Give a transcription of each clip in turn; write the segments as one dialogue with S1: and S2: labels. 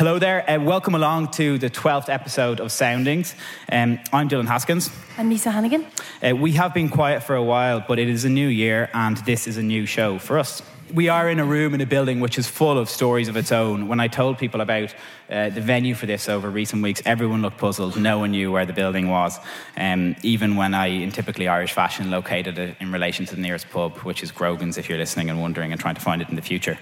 S1: Hello there, and welcome along to the 12th episode of Soundings. Um, I'm Dylan Haskins.
S2: I'm Lisa Hannigan.
S1: Uh, we have been quiet for a while, but it is a new year, and this is a new show for us we are in a room in a building which is full of stories of its own. When I told people about uh, the venue for this over recent weeks, everyone looked puzzled. No one knew where the building was, um, even when I, in typically Irish fashion, located it in relation to the nearest pub, which is Grogan's, if you're listening and wondering and trying to find it in the future.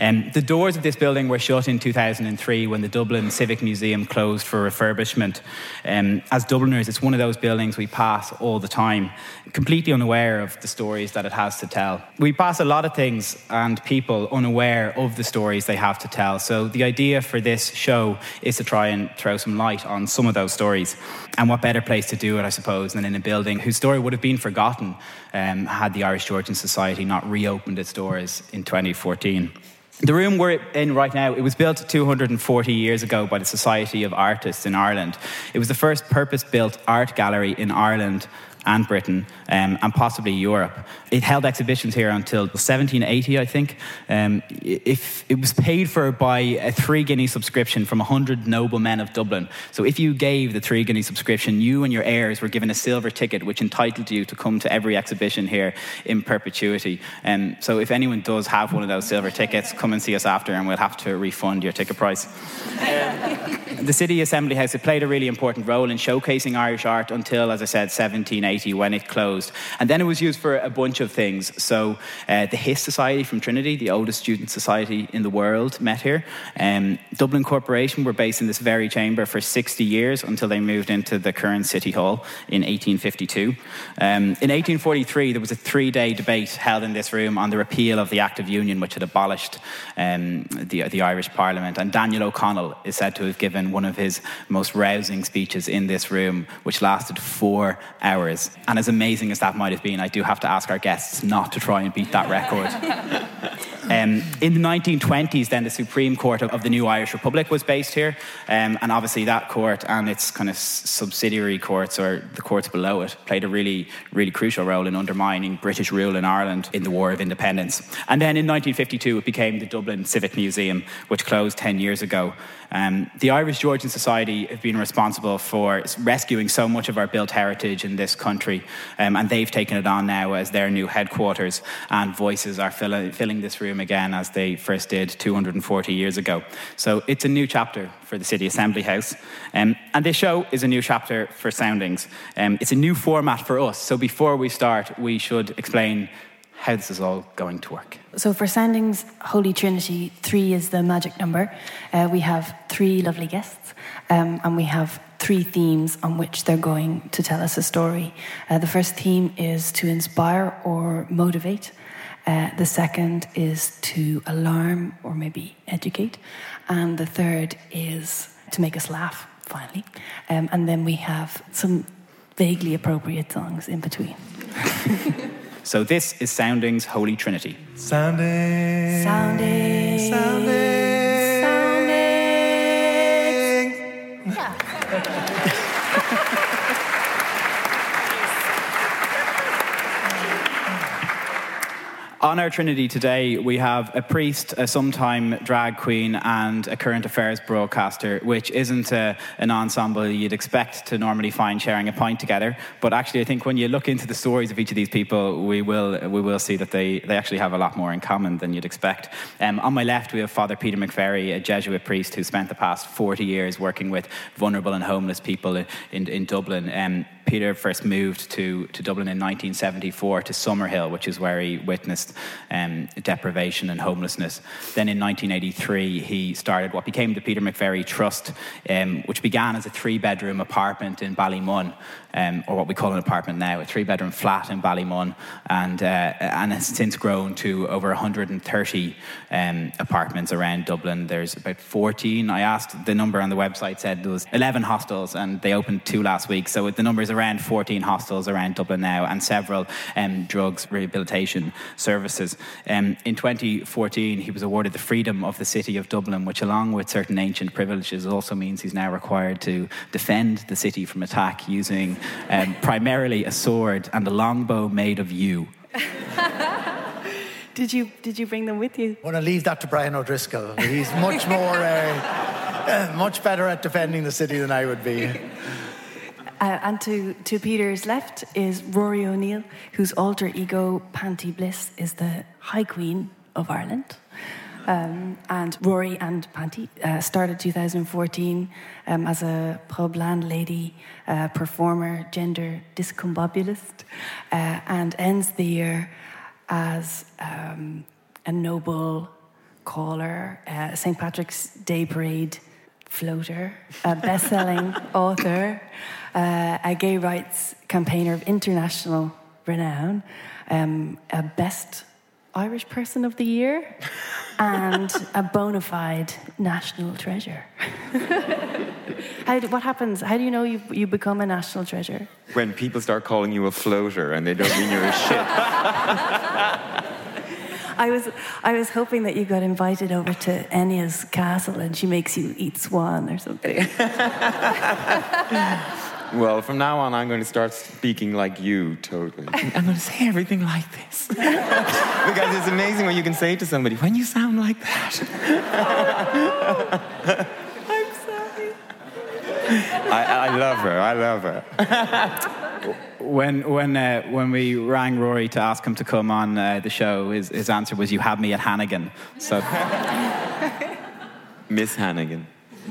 S1: Um, the doors of this building were shut in 2003 when the Dublin Civic Museum closed for refurbishment. Um, as Dubliners, it's one of those buildings we pass all the time, completely unaware of the stories that it has to tell. We pass a lot of things and people unaware of the stories they have to tell. So the idea for this show is to try and throw some light on some of those stories. And what better place to do it, I suppose, than in a building whose story would have been forgotten um, had the Irish Georgian Society not reopened its doors in 2014. The room we're in right now, it was built 240 years ago by the Society of Artists in Ireland. It was the first purpose built art gallery in Ireland and Britain um, and possibly Europe. It held exhibitions here until 1780, I think. Um, if it was paid for by a three guinea subscription from 100 noblemen of Dublin. So if you gave the three guinea subscription, you and your heirs were given a silver ticket which entitled you to come to every exhibition here in perpetuity. Um, so if anyone does have one of those silver tickets, come and see us after and we'll have to refund your ticket price. the City Assembly House, it played a really important role in showcasing Irish art until, as I said, 1780 when it closed. And then it was used for a bunch of things. So uh, the Hist Society from Trinity, the oldest student society in the world, met here. Um, Dublin Corporation were based in this very chamber for 60 years until they moved into the current City Hall in 1852. Um, in 1843, there was a three day debate held in this room on the repeal of the Act of Union, which had abolished um, the, the Irish Parliament. And Daniel O'Connell is said to have given one of his most rousing speeches in this room, which lasted four hours. And as amazing as that might have been, I do have to ask our guests not to try and beat that record. um, in the 1920s, then the Supreme Court of, of the new Irish Republic was based here. Um, and obviously, that court and its kind of subsidiary courts or the courts below it played a really, really crucial role in undermining British rule in Ireland in the War of Independence. And then in 1952, it became the Dublin Civic Museum, which closed 10 years ago. Um, the Irish Georgian Society have been responsible for rescuing so much of our built heritage in this country, um, and they've taken it on now as their new headquarters. And voices are fill- filling this room again as they first did 240 years ago. So it's a new chapter for the City Assembly House. Um, and this show is a new chapter for Soundings. Um, it's a new format for us. So before we start, we should explain how this is all going to work.
S2: So, for Soundings Holy Trinity, three is the magic number. Uh, we have three lovely guests, um, and we have three themes on which they're going to tell us a story. Uh, the first theme is to inspire or motivate. Uh, the second is to alarm or maybe educate. And the third is to make us laugh, finally. Um, and then we have some vaguely appropriate songs in between.
S1: So this is Soundings Holy Trinity.
S3: Sounding.
S2: Sounding.
S3: Sounding.
S2: Sounding. Yeah.
S1: On our Trinity today, we have a priest, a sometime drag queen, and a current affairs broadcaster, which isn't a, an ensemble you'd expect to normally find sharing a pint together. But actually, I think when you look into the stories of each of these people, we will, we will see that they, they actually have a lot more in common than you'd expect. Um, on my left, we have Father Peter McVerry, a Jesuit priest who spent the past 40 years working with vulnerable and homeless people in, in Dublin. Um, Peter first moved to, to Dublin in 1974 to Summerhill, which is where he witnessed um, deprivation and homelessness. Then in 1983, he started what became the Peter McVerry Trust, um, which began as a three bedroom apartment in Ballymun um, or what we call an apartment now, a three bedroom flat in Ballymun, and, uh, and has since grown to over 130 um, apartments around Dublin. There's about 14. I asked the number on the website, said there was 11 hostels, and they opened two last week. So the number is around 14 hostels around Dublin now, and several um, drugs rehabilitation services. Um, in 2014, he was awarded the freedom of the city of Dublin, which, along with certain ancient privileges, also means he's now required to defend the city from attack using um, primarily a sword and a longbow made of yew.
S2: did you did you bring them with you?
S3: I want to leave that to Brian O'Driscoll. He's much more. Uh, Much better at defending the city than I would be.
S2: Uh, and to, to Peter's left is Rory O'Neill, whose alter ego, Panti Bliss, is the High Queen of Ireland. Um, and Rory and Panti uh, started 2014 um, as a pub landlady, uh, performer, gender discombobulist, uh, and ends the year as um, a noble caller, uh, St. Patrick's Day Parade floater, a best selling author, uh, a gay rights campaigner of international renown, um, a best Irish person of the year, and a bona fide national treasure. How do, what happens? How do you know you, you become a national treasure?
S4: When people start calling you a floater and they don't mean you're a ship.
S2: I was, I was hoping that you got invited over to Enya's castle and she makes you eat swan or something.
S4: Well, from now on, I'm going to start speaking like you, totally. I'm going to say everything like this. because it's amazing what you can say to somebody when you sound like that.
S2: I'm sorry.
S4: I, I love her. I love her.
S1: When, when, uh, when we rang Rory to ask him to come on uh, the show, his, his answer was, You have me at Hannigan. So,
S4: Miss Hannigan.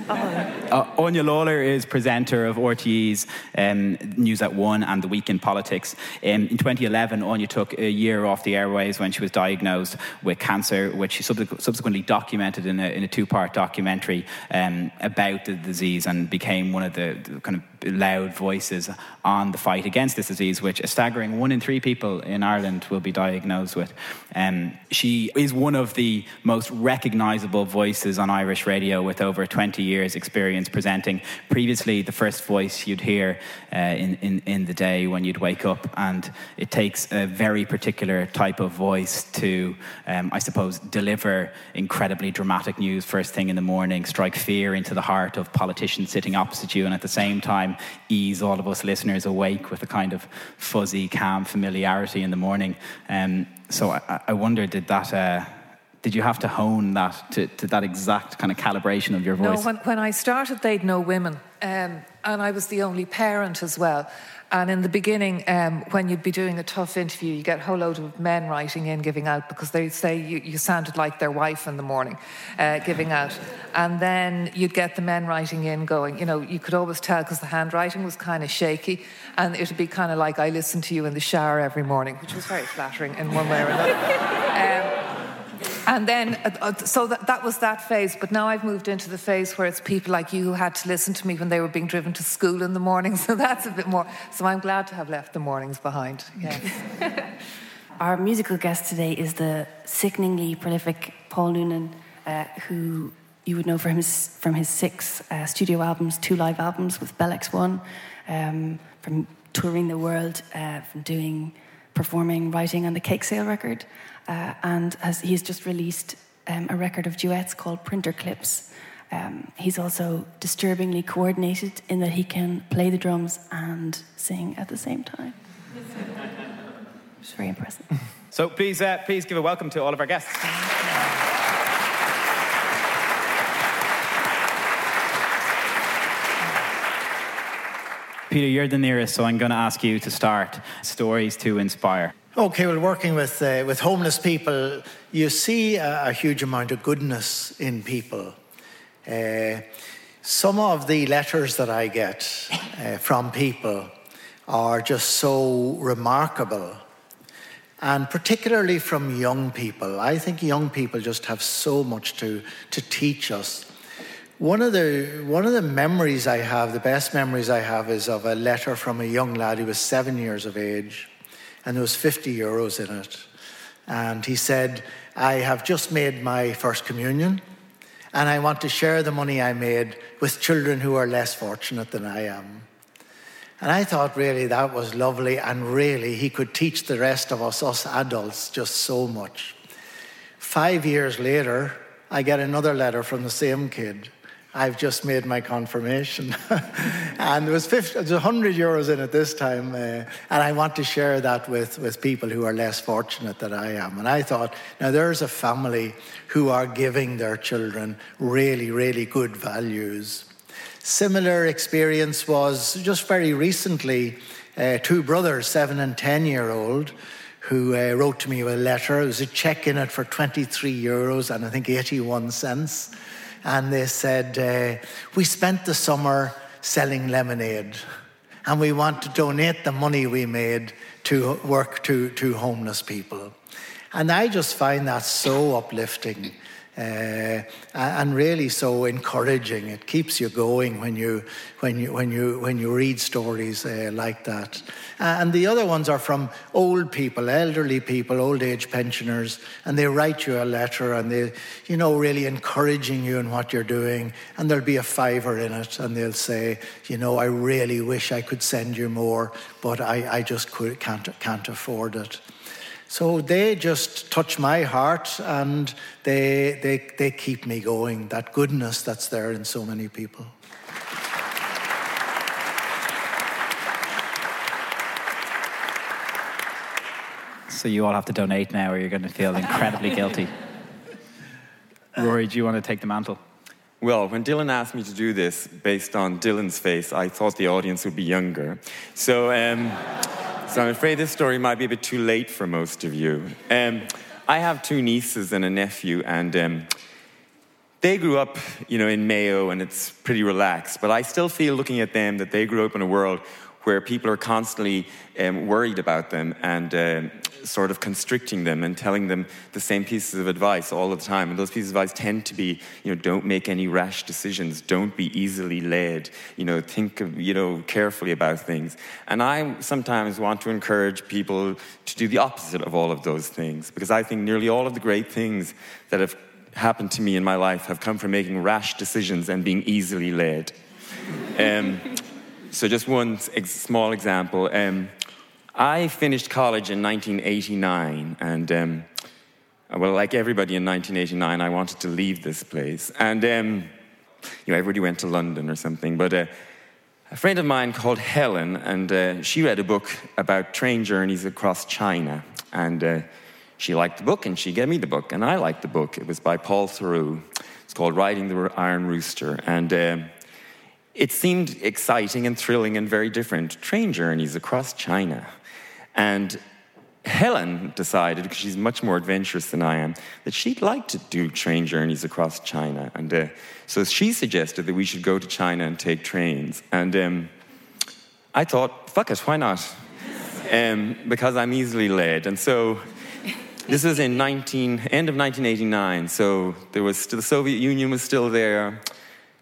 S1: Uh, Áine Lawlor is presenter of RTE's um, News at One and The Week in Politics. Um, in 2011, Áine took a year off the airways when she was diagnosed with cancer, which she subsequ- subsequently documented in a, in a two part documentary um, about the disease and became one of the, the kind of loud voices on the fight against this disease, which a staggering one in three people in Ireland will be diagnosed with. Um, she is one of the most recognisable voices on Irish radio with over 20 years' experience presenting. Previously, the first voice you'd hear uh, in, in, in the day when you'd wake up, and it takes a very particular type of voice to, um, I suppose, deliver incredibly dramatic news first thing in the morning, strike fear into the heart of politicians sitting opposite you, and at the same time, ease all of us listeners awake with a kind of fuzzy, calm familiarity in the morning. Um, so I, I wonder, did that? Uh, did you have to hone that to, to that exact kind of calibration of your voice?
S5: No, when, when I started, they'd no women, um, and I was the only parent as well. And in the beginning, um, when you'd be doing a tough interview, you get a whole load of men writing in, giving out, because they'd say you, you sounded like their wife in the morning, uh, giving out. And then you'd get the men writing in going, you know, you could always tell because the handwriting was kind of shaky. And it would be kind of like, I listen to you in the shower every morning, which was very flattering in one way or another. Um, and then, uh, uh, so that, that was that phase. But now I've moved into the phase where it's people like you who had to listen to me when they were being driven to school in the morning. So that's a bit more. So I'm glad to have left the mornings behind. Yes.
S2: Our musical guest today is the sickeningly prolific Paul Noonan, uh, who you would know from his, from his six uh, studio albums, two live albums with Bell X1, um, from touring the world, uh, from doing performing, writing on the Cake Sale record, uh, and has, he's just released um, a record of duets called Printer Clips. Um, he's also disturbingly coordinated in that he can play the drums and sing at the same time. It's very impressive.
S1: So please, uh, please give a welcome to all of our guests. Peter, you're the nearest, so I'm going to ask you to start. Stories to inspire.
S3: Okay, well, working with, uh, with homeless people, you see a, a huge amount of goodness in people. Uh, some of the letters that I get uh, from people are just so remarkable, and particularly from young people. I think young people just have so much to, to teach us. One of, the, one of the memories I have, the best memories I have, is of a letter from a young lad who was seven years of age and there was 50 euros in it. And he said, I have just made my first communion, and I want to share the money I made with children who are less fortunate than I am. And I thought really that was lovely, and really he could teach the rest of us, us adults, just so much. Five years later, I get another letter from the same kid, I've just made my confirmation. and there was, 50, there was 100 euros in it this time. Uh, and I want to share that with, with people who are less fortunate than I am. And I thought, now there's a family who are giving their children really, really good values. Similar experience was just very recently uh, two brothers, seven and 10 year old, who uh, wrote to me a letter. There was a check in it for 23 euros and I think 81 cents. And they said, uh, We spent the summer selling lemonade and we want to donate the money we made to work to, to homeless people. And I just find that so uplifting uh, and really so encouraging. It keeps you going when you when you when you when you read stories uh, like that. Uh, and the other ones are from old people, elderly people, old age pensioners, and they write you a letter and they, you know, really encouraging you in what you're doing. And there'll be a fiver in it, and they'll say, you know, I really wish I could send you more, but I, I just can't can't afford it. So they just touch my heart and they, they, they keep me going, that goodness that's there in so many people.
S1: So you all have to donate now or you're going to feel incredibly guilty. Rory, do you want to take the mantle?
S4: Well, when Dylan asked me to do this, based on Dylan's face, I thought the audience would be younger. So, um, so I'm afraid this story might be a bit too late for most of you. Um, I have two nieces and a nephew, and um, they grew up, you know, in Mayo, and it's pretty relaxed. But I still feel, looking at them, that they grew up in a world where people are constantly um, worried about them and uh, sort of constricting them and telling them the same pieces of advice all the time. And those pieces of advice tend to be, you know, don't make any rash decisions, don't be easily led, you know, think, of, you know, carefully about things. And I sometimes want to encourage people to do the opposite of all of those things because I think nearly all of the great things that have happened to me in my life have come from making rash decisions and being easily led. Um, so, just one ex- small example. Um, I finished college in 1989, and um, well, like everybody in 1989, I wanted to leave this place. And um, you know, everybody went to London or something. But uh, a friend of mine called Helen, and uh, she read a book about train journeys across China. And uh, she liked the book, and she gave me the book, and I liked the book. It was by Paul Theroux. It's called Riding the Iron Rooster. And um, it seemed exciting and thrilling and very different. Train journeys across China. And Helen decided, because she's much more adventurous than I am, that she'd like to do train journeys across China. And uh, so she suggested that we should go to China and take trains. And um, I thought, fuck it, why not? Um, because I'm easily led. And so this was in 19, end of 1989. So there was the Soviet Union was still there.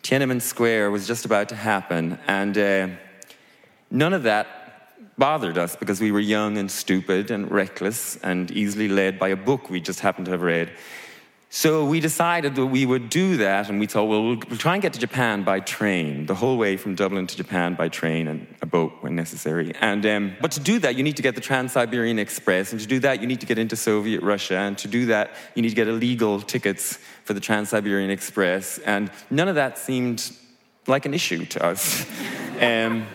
S4: Tiananmen Square was just about to happen, and uh, none of that bothered us because we were young and stupid and reckless and easily led by a book we just happened to have read. So we decided that we would do that, and we thought, well, we'll try and get to Japan by train, the whole way from Dublin to Japan by train and a boat when necessary. And um, but to do that, you need to get the Trans-Siberian Express, and to do that, you need to get into Soviet Russia, and to do that, you need to get illegal tickets for the Trans-Siberian Express, and none of that seemed like an issue to us. um,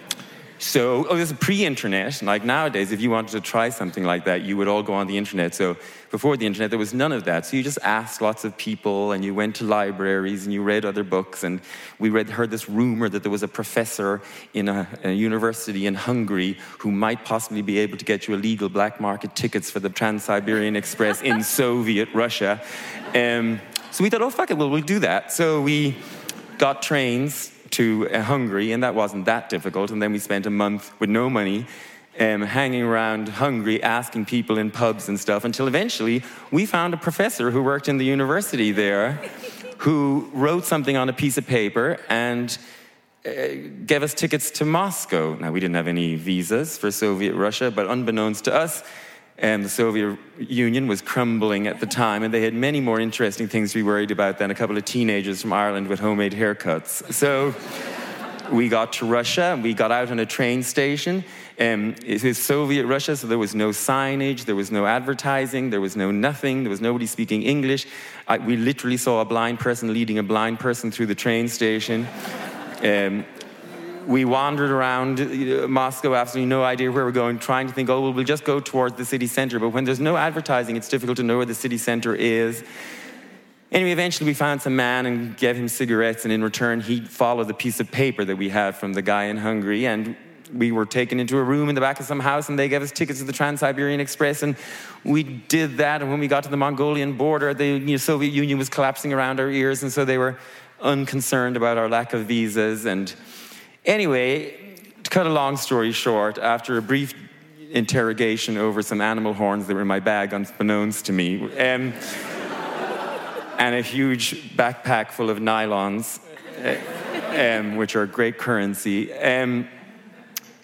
S4: so, oh, this is pre-internet. Like nowadays, if you wanted to try something like that, you would all go on the internet. So before the internet, there was none of that. So you just asked lots of people, and you went to libraries, and you read other books. And we read, heard this rumor that there was a professor in a, a university in Hungary who might possibly be able to get you illegal black market tickets for the Trans-Siberian Express in Soviet Russia. Um, so we thought, oh fuck it, well we'll do that. So we got trains to uh, Hungary, and that wasn't that difficult. And then we spent a month with no money, um, hanging around Hungary, asking people in pubs and stuff, until eventually we found a professor who worked in the university there, who wrote something on a piece of paper and. Uh, gave us tickets to Moscow. Now, we didn't have any visas for Soviet Russia, but unbeknownst to us, um, the Soviet Union was crumbling at the time, and they had many more interesting things to be worried about than a couple of teenagers from Ireland with homemade haircuts. So we got to Russia. We got out on a train station. Um, it was Soviet Russia, so there was no signage, there was no advertising, there was no nothing, there was nobody speaking English. I, we literally saw a blind person leading a blind person through the train station. Um, we wandered around uh, Moscow, absolutely no idea where we're going, trying to think, oh, well, we'll just go towards the city center. But when there's no advertising, it's difficult to know where the city center is. Anyway, eventually we found some man and gave him cigarettes, and in return, he followed the piece of paper that we had from the guy in Hungary. And we were taken into a room in the back of some house, and they gave us tickets to the Trans Siberian Express. And we did that. And when we got to the Mongolian border, the you know, Soviet Union was collapsing around our ears, and so they were unconcerned about our lack of visas. And Anyway, to cut a long story short, after a brief interrogation over some animal horns that were in my bag, unbeknownst to me, um, and a huge backpack full of nylons, uh, um, which are great currency. Um,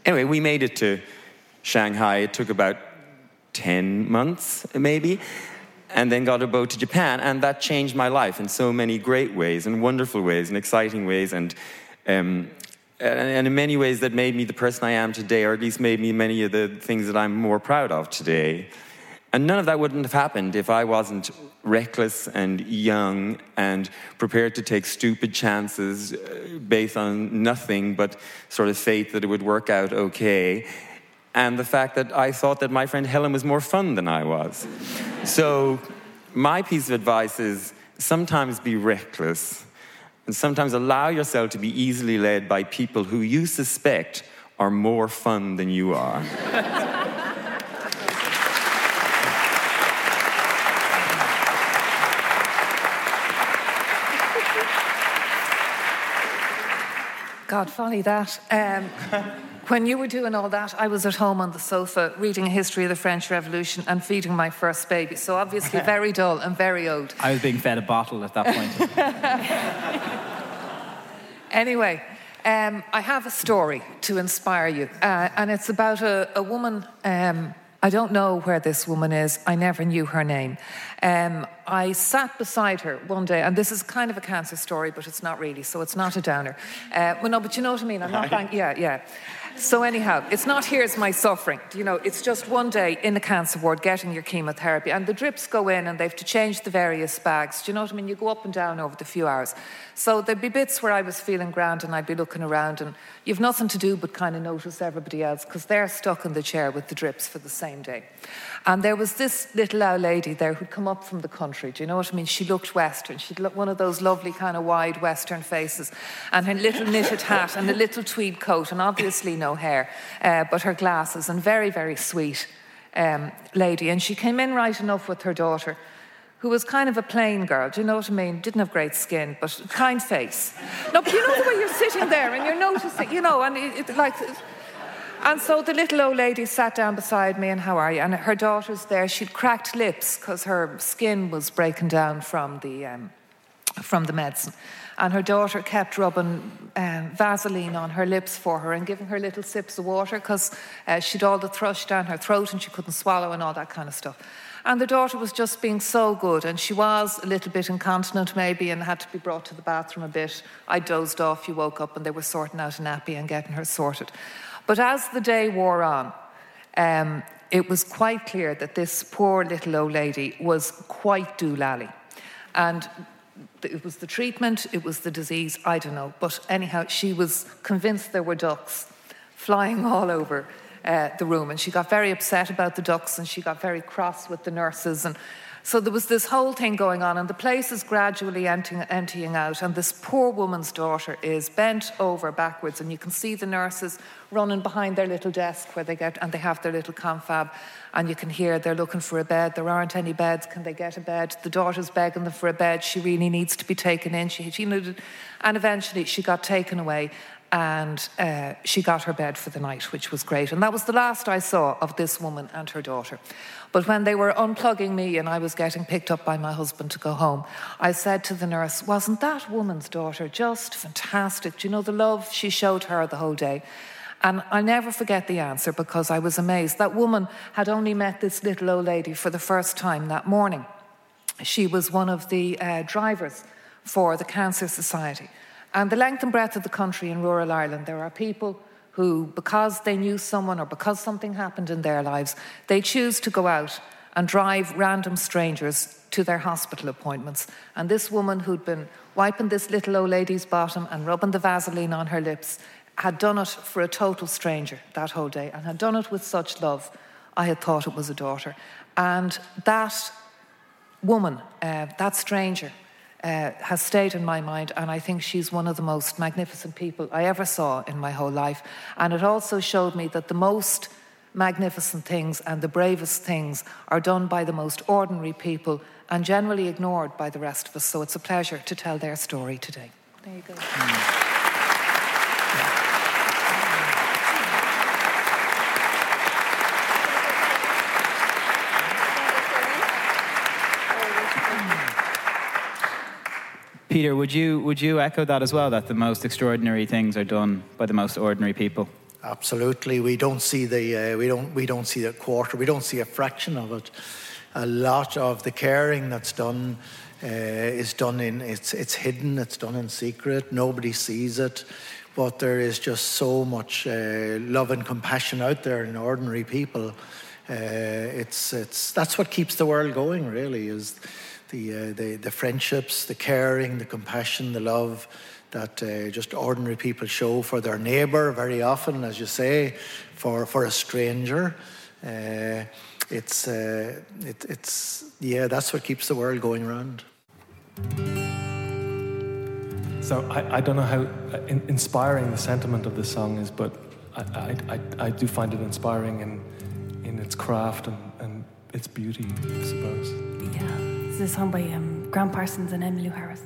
S4: anyway, we made it to Shanghai. It took about 10 months, maybe, and then got a boat to Japan. And that changed my life in so many great ways, and wonderful ways, and exciting ways. And um, and in many ways that made me the person I am today, or at least made me many of the things that I'm more proud of today. And none of that wouldn't have happened if I wasn't reckless and young and prepared to take stupid chances uh, based on nothing but sort of faith that it would work out okay. And the fact that I thought that my friend Helen was more fun than I was. So, my piece of advice is sometimes be reckless and sometimes allow yourself to be easily led by people who you suspect are more fun than you are.
S5: God, funny that. Um, when you were doing all that, I was at home on the sofa reading a history of the French Revolution and feeding my first baby. So obviously very dull and very old.
S1: I was being fed a bottle at that point.
S5: Anyway, um, I have a story to inspire you, uh, and it's about a, a woman. Um, I don't know where this woman is. I never knew her name. Um, I sat beside her one day, and this is kind of a cancer story, but it's not really, so it's not a downer. Uh, well, no, but you know what I mean. I'm not. Bang- yeah, yeah. So, anyhow, it's not here's my suffering. You know, it's just one day in the cancer ward getting your chemotherapy, and the drips go in, and they have to change the various bags. Do you know what I mean? You go up and down over the few hours. So, there'd be bits where I was feeling grand, and I'd be looking around, and you've nothing to do but kind of notice everybody else because they're stuck in the chair with the drips for the same day. And there was this little old lady there who'd come up from the country. Do you know what I mean? She looked Western. She'd look one of those lovely kind of wide Western faces, and her little knitted hat and a little tweed coat, and obviously no hair, uh, but her glasses, and very, very sweet um, lady. And she came in right enough with her daughter who was kind of a plain girl, do you know what I mean? Didn't have great skin, but kind face. No, but you know the way you're sitting there and you're noticing, you know, and it, it like and so the little old lady sat down beside me, and how are you? And her daughter's there. She'd cracked lips because her skin was breaking down from the, um, from the medicine. And her daughter kept rubbing um, Vaseline on her lips for her and giving her little sips of water because uh, she'd all the thrush down her throat and she couldn't swallow and all that kind of stuff. And the daughter was just being so good, and she was a little bit incontinent maybe and had to be brought to the bathroom a bit. I dozed off, you woke up, and they were sorting out a nappy and getting her sorted. But as the day wore on, um, it was quite clear that this poor little old lady was quite doolally. And it was the treatment, it was the disease, I don't know. But anyhow, she was convinced there were ducks flying all over uh, the room. And she got very upset about the ducks and she got very cross with the nurses. And so there was this whole thing going on, and the place is gradually emptying, emptying, out. And this poor woman's daughter is bent over backwards, and you can see the nurses running behind their little desk where they get, and they have their little confab, and you can hear they're looking for a bed. There aren't any beds. Can they get a bed? The daughter's begging them for a bed. She really needs to be taken in. She, she needed, and eventually she got taken away, and uh, she got her bed for the night, which was great. And that was the last I saw of this woman and her daughter. But when they were unplugging me and I was getting picked up by my husband to go home, I said to the nurse, Wasn't that woman's daughter just fantastic? Do you know the love she showed her the whole day? And I'll never forget the answer because I was amazed. That woman had only met this little old lady for the first time that morning. She was one of the uh, drivers for the Cancer Society. And the length and breadth of the country in rural Ireland, there are people who, because they knew someone or because something happened in their lives, they choose to go out and drive random strangers to their hospital appointments. And this woman who'd been wiping this little old lady's bottom and rubbing the Vaseline on her lips had done it for a total stranger that whole day and had done it with such love. I had thought it was a daughter. And that woman, uh, that stranger, uh, has stayed in my mind, and I think she's one of the most magnificent people I ever saw in my whole life. And it also showed me that the most magnificent things and the bravest things are done by the most ordinary people and generally ignored by the rest of us. So it's a pleasure to tell their story today. There you go. Mm.
S1: Peter, would you, would you echo that as well, that the most extraordinary things are done by the most ordinary people?
S3: Absolutely. We don't see the, uh, we, don't, we don't see a quarter, we don't see a fraction of it. A lot of the caring that's done uh, is done in, it's, it's hidden, it's done in secret, nobody sees it. But there is just so much uh, love and compassion out there in ordinary people. Uh, it's, it's, that's what keeps the world going, really, is the, uh, the, the, friendships, the caring, the compassion, the love that uh, just ordinary people show for their neighbour very often, as you say, for, for a stranger. Uh, it's, uh, it, it's, yeah, that's what keeps the world going around.
S6: So I, I don't know how uh, in, inspiring the sentiment of the song is, but I, I, I, I do find it inspiring in, in its craft and, and its beauty, I suppose.
S2: Yeah. This is a song by um, Gram Parsons and Emmylou Harris.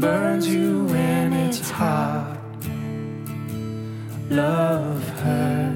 S7: Burns you when it's hot. Love hurts.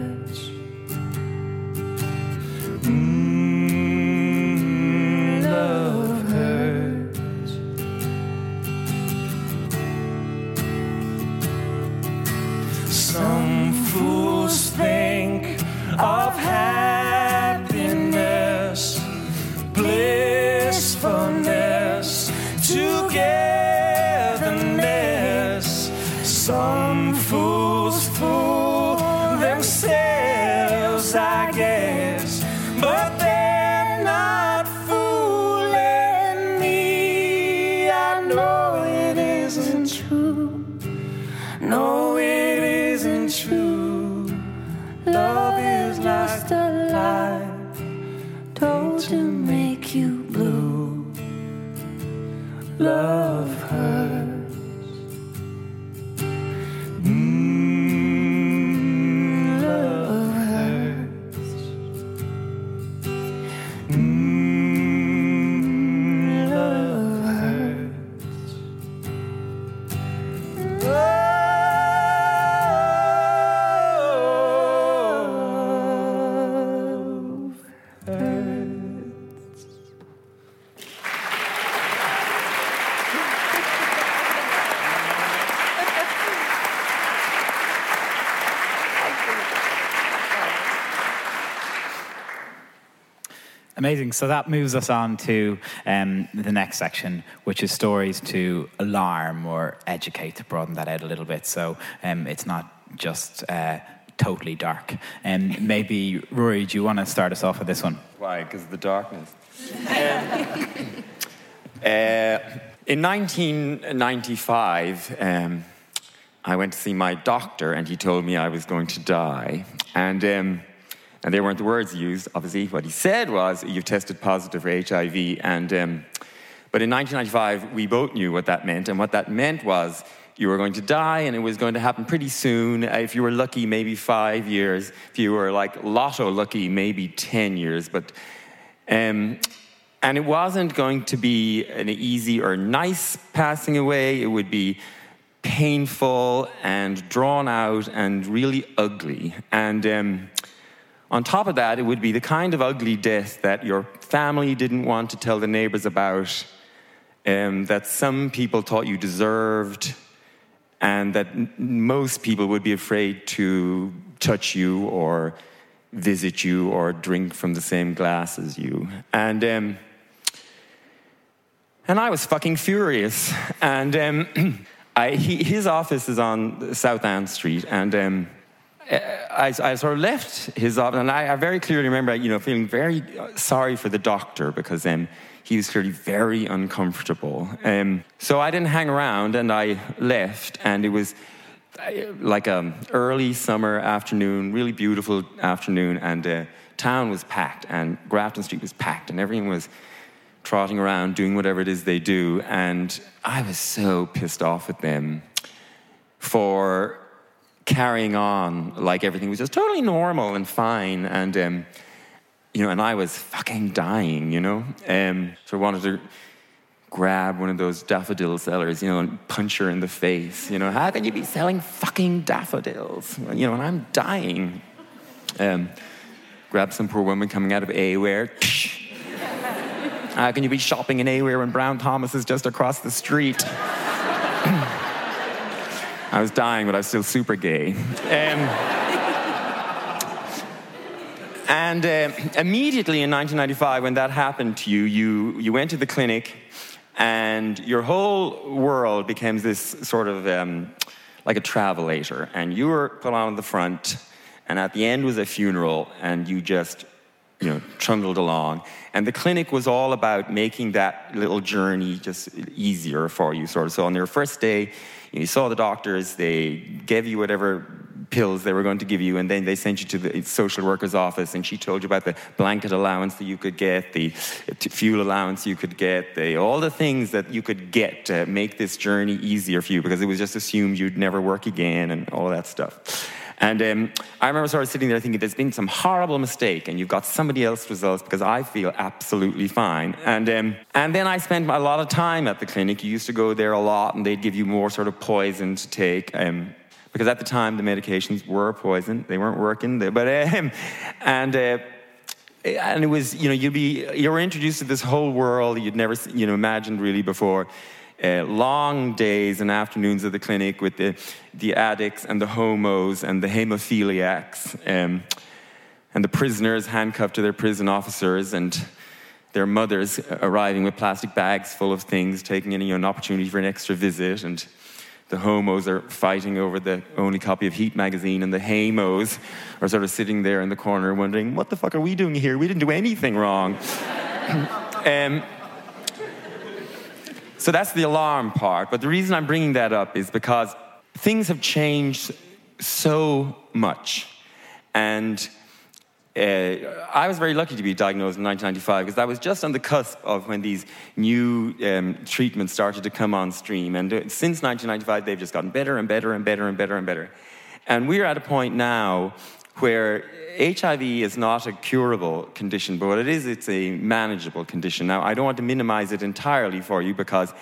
S1: Amazing. So that moves us on to um, the next section, which is stories to alarm or educate, to broaden that out a little bit. So um, it's not just uh, totally dark. And um, maybe, Rory, do you want to start us off with this one?
S4: Why? Because of the darkness. um, uh, in 1995, um, I went to see my doctor, and he told me I was going to die. And um, and they weren't the words used, obviously. What he said was, You've tested positive for HIV. And, um, but in 1995, we both knew what that meant. And what that meant was, you were going to die and it was going to happen pretty soon. If you were lucky, maybe five years. If you were like lotto lucky, maybe 10 years. But, um, and it wasn't going to be an easy or nice passing away. It would be painful and drawn out and really ugly. And, um, on top of that, it would be the kind of ugly death that your family didn't want to tell the neighbors about, um, that some people thought you deserved, and that n- most people would be afraid to touch you or visit you or drink from the same glass as you. And, um, and I was fucking furious. And um, I, he, his office is on South Ann Street, and um, I, I, sort of left his office, and I, I, very clearly remember, you know, feeling very sorry for the doctor because um, he was clearly very uncomfortable. Um, so I didn't hang around, and I left, and it was uh, like an early summer afternoon, really beautiful afternoon, and uh, town was packed, and Grafton Street was packed, and everyone was trotting around doing whatever it is they do, and I was so pissed off at them for carrying on like everything was just totally normal and fine. And, um, you know, and I was fucking dying, you know? Um, so I wanted to grab one of those daffodil sellers, you know, and punch her in the face. You know, how can you be selling fucking daffodils? You know, and I'm dying. Um, grab some poor woman coming out of A-Wear. how can you be shopping in A-Wear when Brown Thomas is just across the street? I was dying, but I was still super gay. Um, and uh, immediately in 1995, when that happened to you, you, you went to the clinic, and your whole world became this sort of um, like a travelator. And you were put on the front, and at the end was a funeral, and you just you know, trundled along. And the clinic was all about making that little journey just easier for you, sort of. So on your first day, you saw the doctors, they gave you whatever pills they were going to give you, and then they sent you to the social worker's office, and she told you about the blanket allowance that you could get, the fuel allowance you could get, the, all the things that you could get to make this journey easier for you, because it was just assumed you'd never work again and all that stuff. And um, I remember sort of sitting there thinking, there's been some horrible mistake, and you've got somebody else's results because I feel absolutely fine. And, um, and then I spent a lot of time at the clinic. You used to go there a lot, and they'd give you more sort of poison to take. Um, because at the time, the medications were poison. They weren't working. There. But, um, and, uh, and it was, you know, you'd be, you were introduced to this whole world you'd never, you know, imagined really before uh, long days and afternoons at the clinic with the, the addicts and the homos and the hemophiliacs um, and the prisoners handcuffed to their prison officers and their mothers arriving with plastic bags full of things, taking any an opportunity for an extra visit. And the homos are fighting over the only copy of Heat magazine, and the hamos are sort of sitting there in the corner wondering, what the fuck are we doing here? We didn't do anything wrong. um, so that's the alarm part. But the reason I'm bringing that up is because things have changed so much. And uh, I was very lucky to be diagnosed in 1995 because I was just on the cusp of when these new um, treatments started to come on stream. And uh, since 1995, they've just gotten better and better and better and better and better. And we're at a point now where HIV is not a curable condition, but what it is, it's a manageable condition. Now, I don't want to minimize it entirely for you because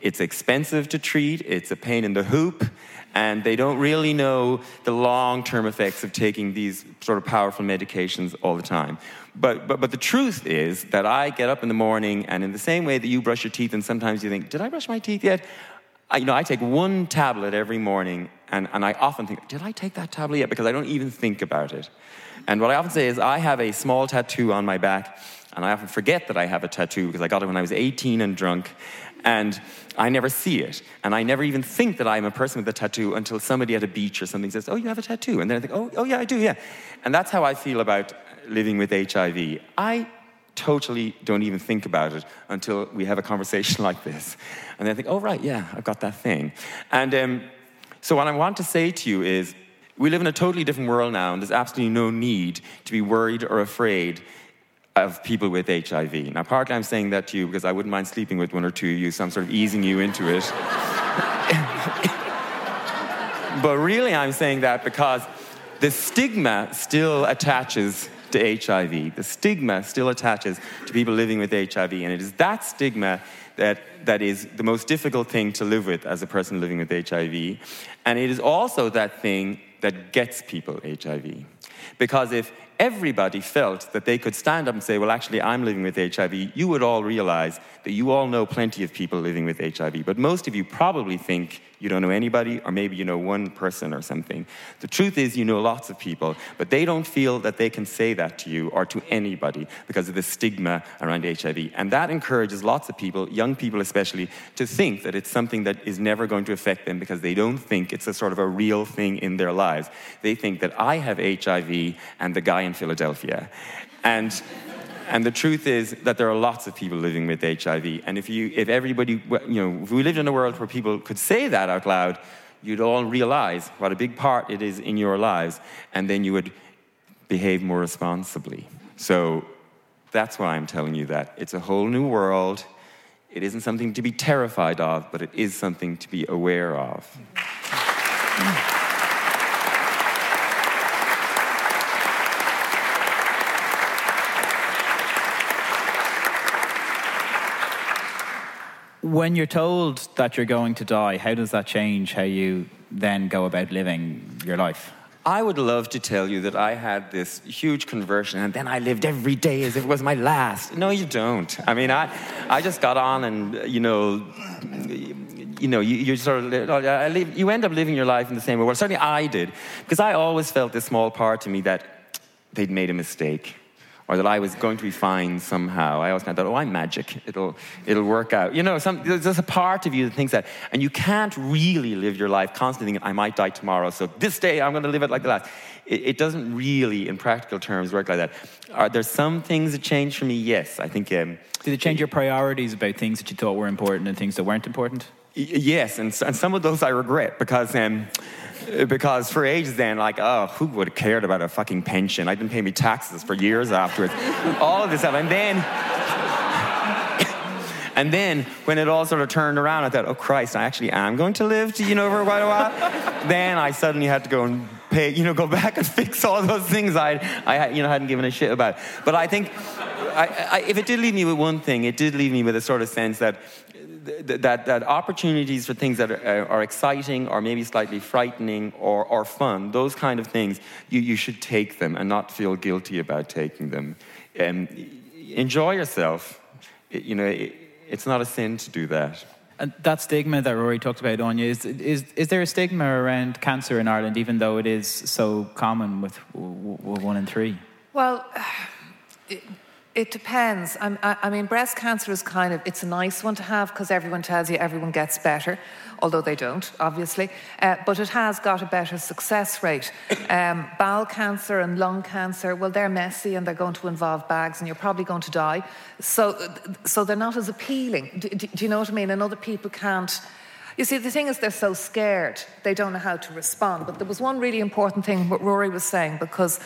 S4: it's expensive to treat, it's a pain in the hoop, and they don't really know the long term effects of taking these sort of powerful medications all the time. But, but, but the truth is that I get up in the morning, and in the same way that you brush your teeth, and sometimes you think, Did I brush my teeth yet? I, you know, I take one tablet every morning, and, and I often think, Did I take that tablet yet? Because I don't even think about it. And what I often say is, I have a small tattoo on my back And I often forget that I have a tattoo because I got it when I was 18 and drunk. And I never see it. And I never even think that I'm a person with a tattoo until somebody at a beach or something says, Oh, you have a tattoo. And then I think, Oh, oh yeah, I do, yeah. And that's how I feel about living with HIV. I totally don't even think about it until we have a conversation like this. And then I think, Oh, right, yeah, I've got that thing. And um, so, what I want to say to you is, we live in a totally different world now, and there's absolutely no need to be worried or afraid of people with HIV. Now, partly I'm saying that to you because I wouldn't mind sleeping with one or two of you, so I'm sort of easing you into it. but really, I'm saying that because the stigma still attaches to HIV. The stigma still attaches to people living with HIV, and it is that stigma that, that is the most difficult thing to live with as a person living with HIV. And it is also that thing that gets people HIV. Because if everybody felt that they could stand up and say, Well, actually, I'm living with HIV, you would all realize that you all know plenty of people living with HIV. But most of you probably think you don't know anybody, or maybe you know one person or something. The truth is, you know lots of people, but they don't feel that they can say that to you or to anybody because of the stigma around HIV. And that encourages lots of people, young people especially, to think that it's something that is never going to affect them because they don't think it's a sort of a real thing in their lives. They think that I have HIV and the guy in Philadelphia. And and the truth is that there are lots of people living with HIV. And if, you, if everybody, you know, if we lived in a world where people could say that out loud, you'd all realize what a big part it is in your lives, and then you would behave more responsibly. So that's why I'm telling you that. It's a whole new world. It isn't something to be terrified of, but it is something to be aware of.
S1: When you're told that you're going to die, how does that change how you then go about living your life?
S4: I would love to tell you that I had this huge conversion and then I lived every day as if it was my last. No, you don't. I mean, I, I just got on and, you know, you know, you, you sort of, uh, live, you end up living your life in the same way. Well, certainly I did, because I always felt this small part to me that they'd made a mistake or that I was going to be fine somehow. I always kind of thought, oh, I'm magic. It'll, it'll work out. You know, some, there's just a part of you that thinks that. And you can't really live your life constantly thinking, I might die tomorrow, so this day I'm going to live it like the last. It, it doesn't really, in practical terms, work like that. Are there some things that changed for me? Yes. I think. Um,
S1: Did it change your priorities about things that you thought were important and things that weren't important?
S4: Yes, and, and some of those I regret because. Um, because for ages then, like, oh, who would have cared about a fucking pension? I didn't pay me taxes for years afterwards. all of this stuff. And then, and then when it all sort of turned around, I thought, oh Christ, I actually am going to live, to, you know, for quite a while. then I suddenly had to go and pay, you know, go back and fix all those things I, I you know, hadn't given a shit about. But I think, I, I, if it did leave me with one thing, it did leave me with a sort of sense that that, that opportunities for things that are, are, exciting or maybe slightly frightening or, or fun, those kind of things, you, you should take them and not feel guilty about taking them. Um, enjoy yourself. It, you know, it, it's not a sin to do that.
S1: And that stigma that Rory talked about, Áine, is, is, is there a stigma around cancer in Ireland, even though it is so common with, with one in three?
S5: Well, it, depends. I, I mean, breast cancer is kind of, it's a nice one to have because everyone tells you everyone gets better, although they don't, obviously. Uh, but it has got a better success rate. Um, bowel cancer and lung cancer, well, they're messy and they're going to involve bags and you're probably going to die. So, so they're not as appealing. Do, do, do you know what I mean? And other people can't. You see, the thing is, they're so scared, they don't know how to respond. But there was one really important thing what Rory was saying, because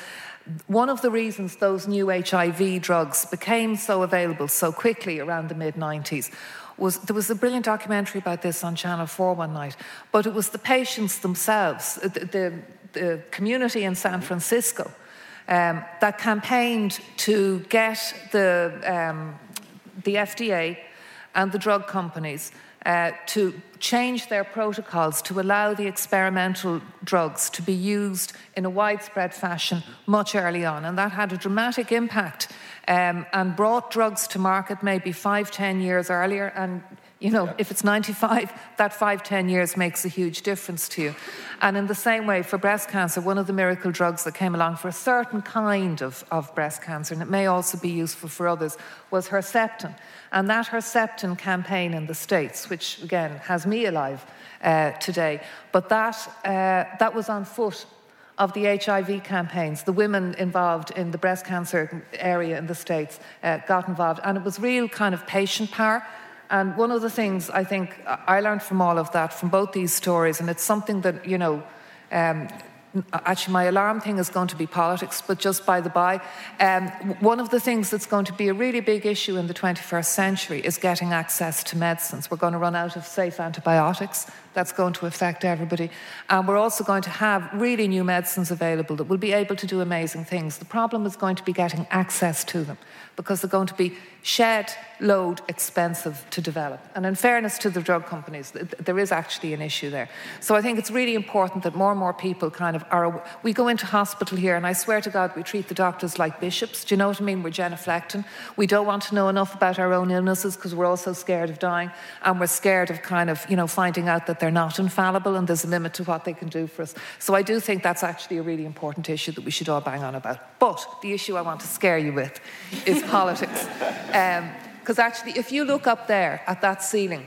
S5: one of the reasons those new HIV drugs became so available so quickly around the mid 90s was there was a brilliant documentary about this on Channel 4 one night, but it was the patients themselves, the, the, the community in San Francisco, um, that campaigned to get the, um, the FDA and the drug companies uh, to change their protocols to allow the experimental drugs to be used in a widespread fashion much early on. And that had a dramatic impact um, and brought drugs to market maybe five, ten years earlier. And You know, if it's 95, that five, 10 years makes a huge difference to you. And in the same way, for breast cancer, one of the miracle drugs that came along for a certain kind of, of breast cancer, and it may also be useful for others, was Herceptin. And that Herceptin campaign in the States, which again has me alive uh, today, but that, uh, that was on foot of the HIV campaigns. The women involved in the breast cancer area in the States uh, got involved, and it was real kind of patient power. And one of the things I think I learned from all of that, from both these stories, and it's something that, you know, um, actually my alarm thing is going to be politics, but just by the by, um, one of the things that's going to be a really big issue in the 21st century is getting access to medicines. We're going to run out of safe antibiotics. That's going to affect everybody. And we're also going to have really new medicines available that will be able to do amazing things. The problem is going to be getting access to them because they're going to be shed load expensive to develop. And in fairness to the drug companies, there is actually an issue there. So I think it's really important that more and more people kind of are. We go into hospital here, and I swear to God, we treat the doctors like bishops. Do you know what I mean? We're genuflecting. We don't want to know enough about our own illnesses because we're also scared of dying, and we're scared of kind of, you know, finding out that they're not infallible and there's a limit to what they can do for us. So I do think that's actually a really important issue that we should all bang on about. But the issue I want to scare you with is politics. Because um, actually, if you look up there at that ceiling,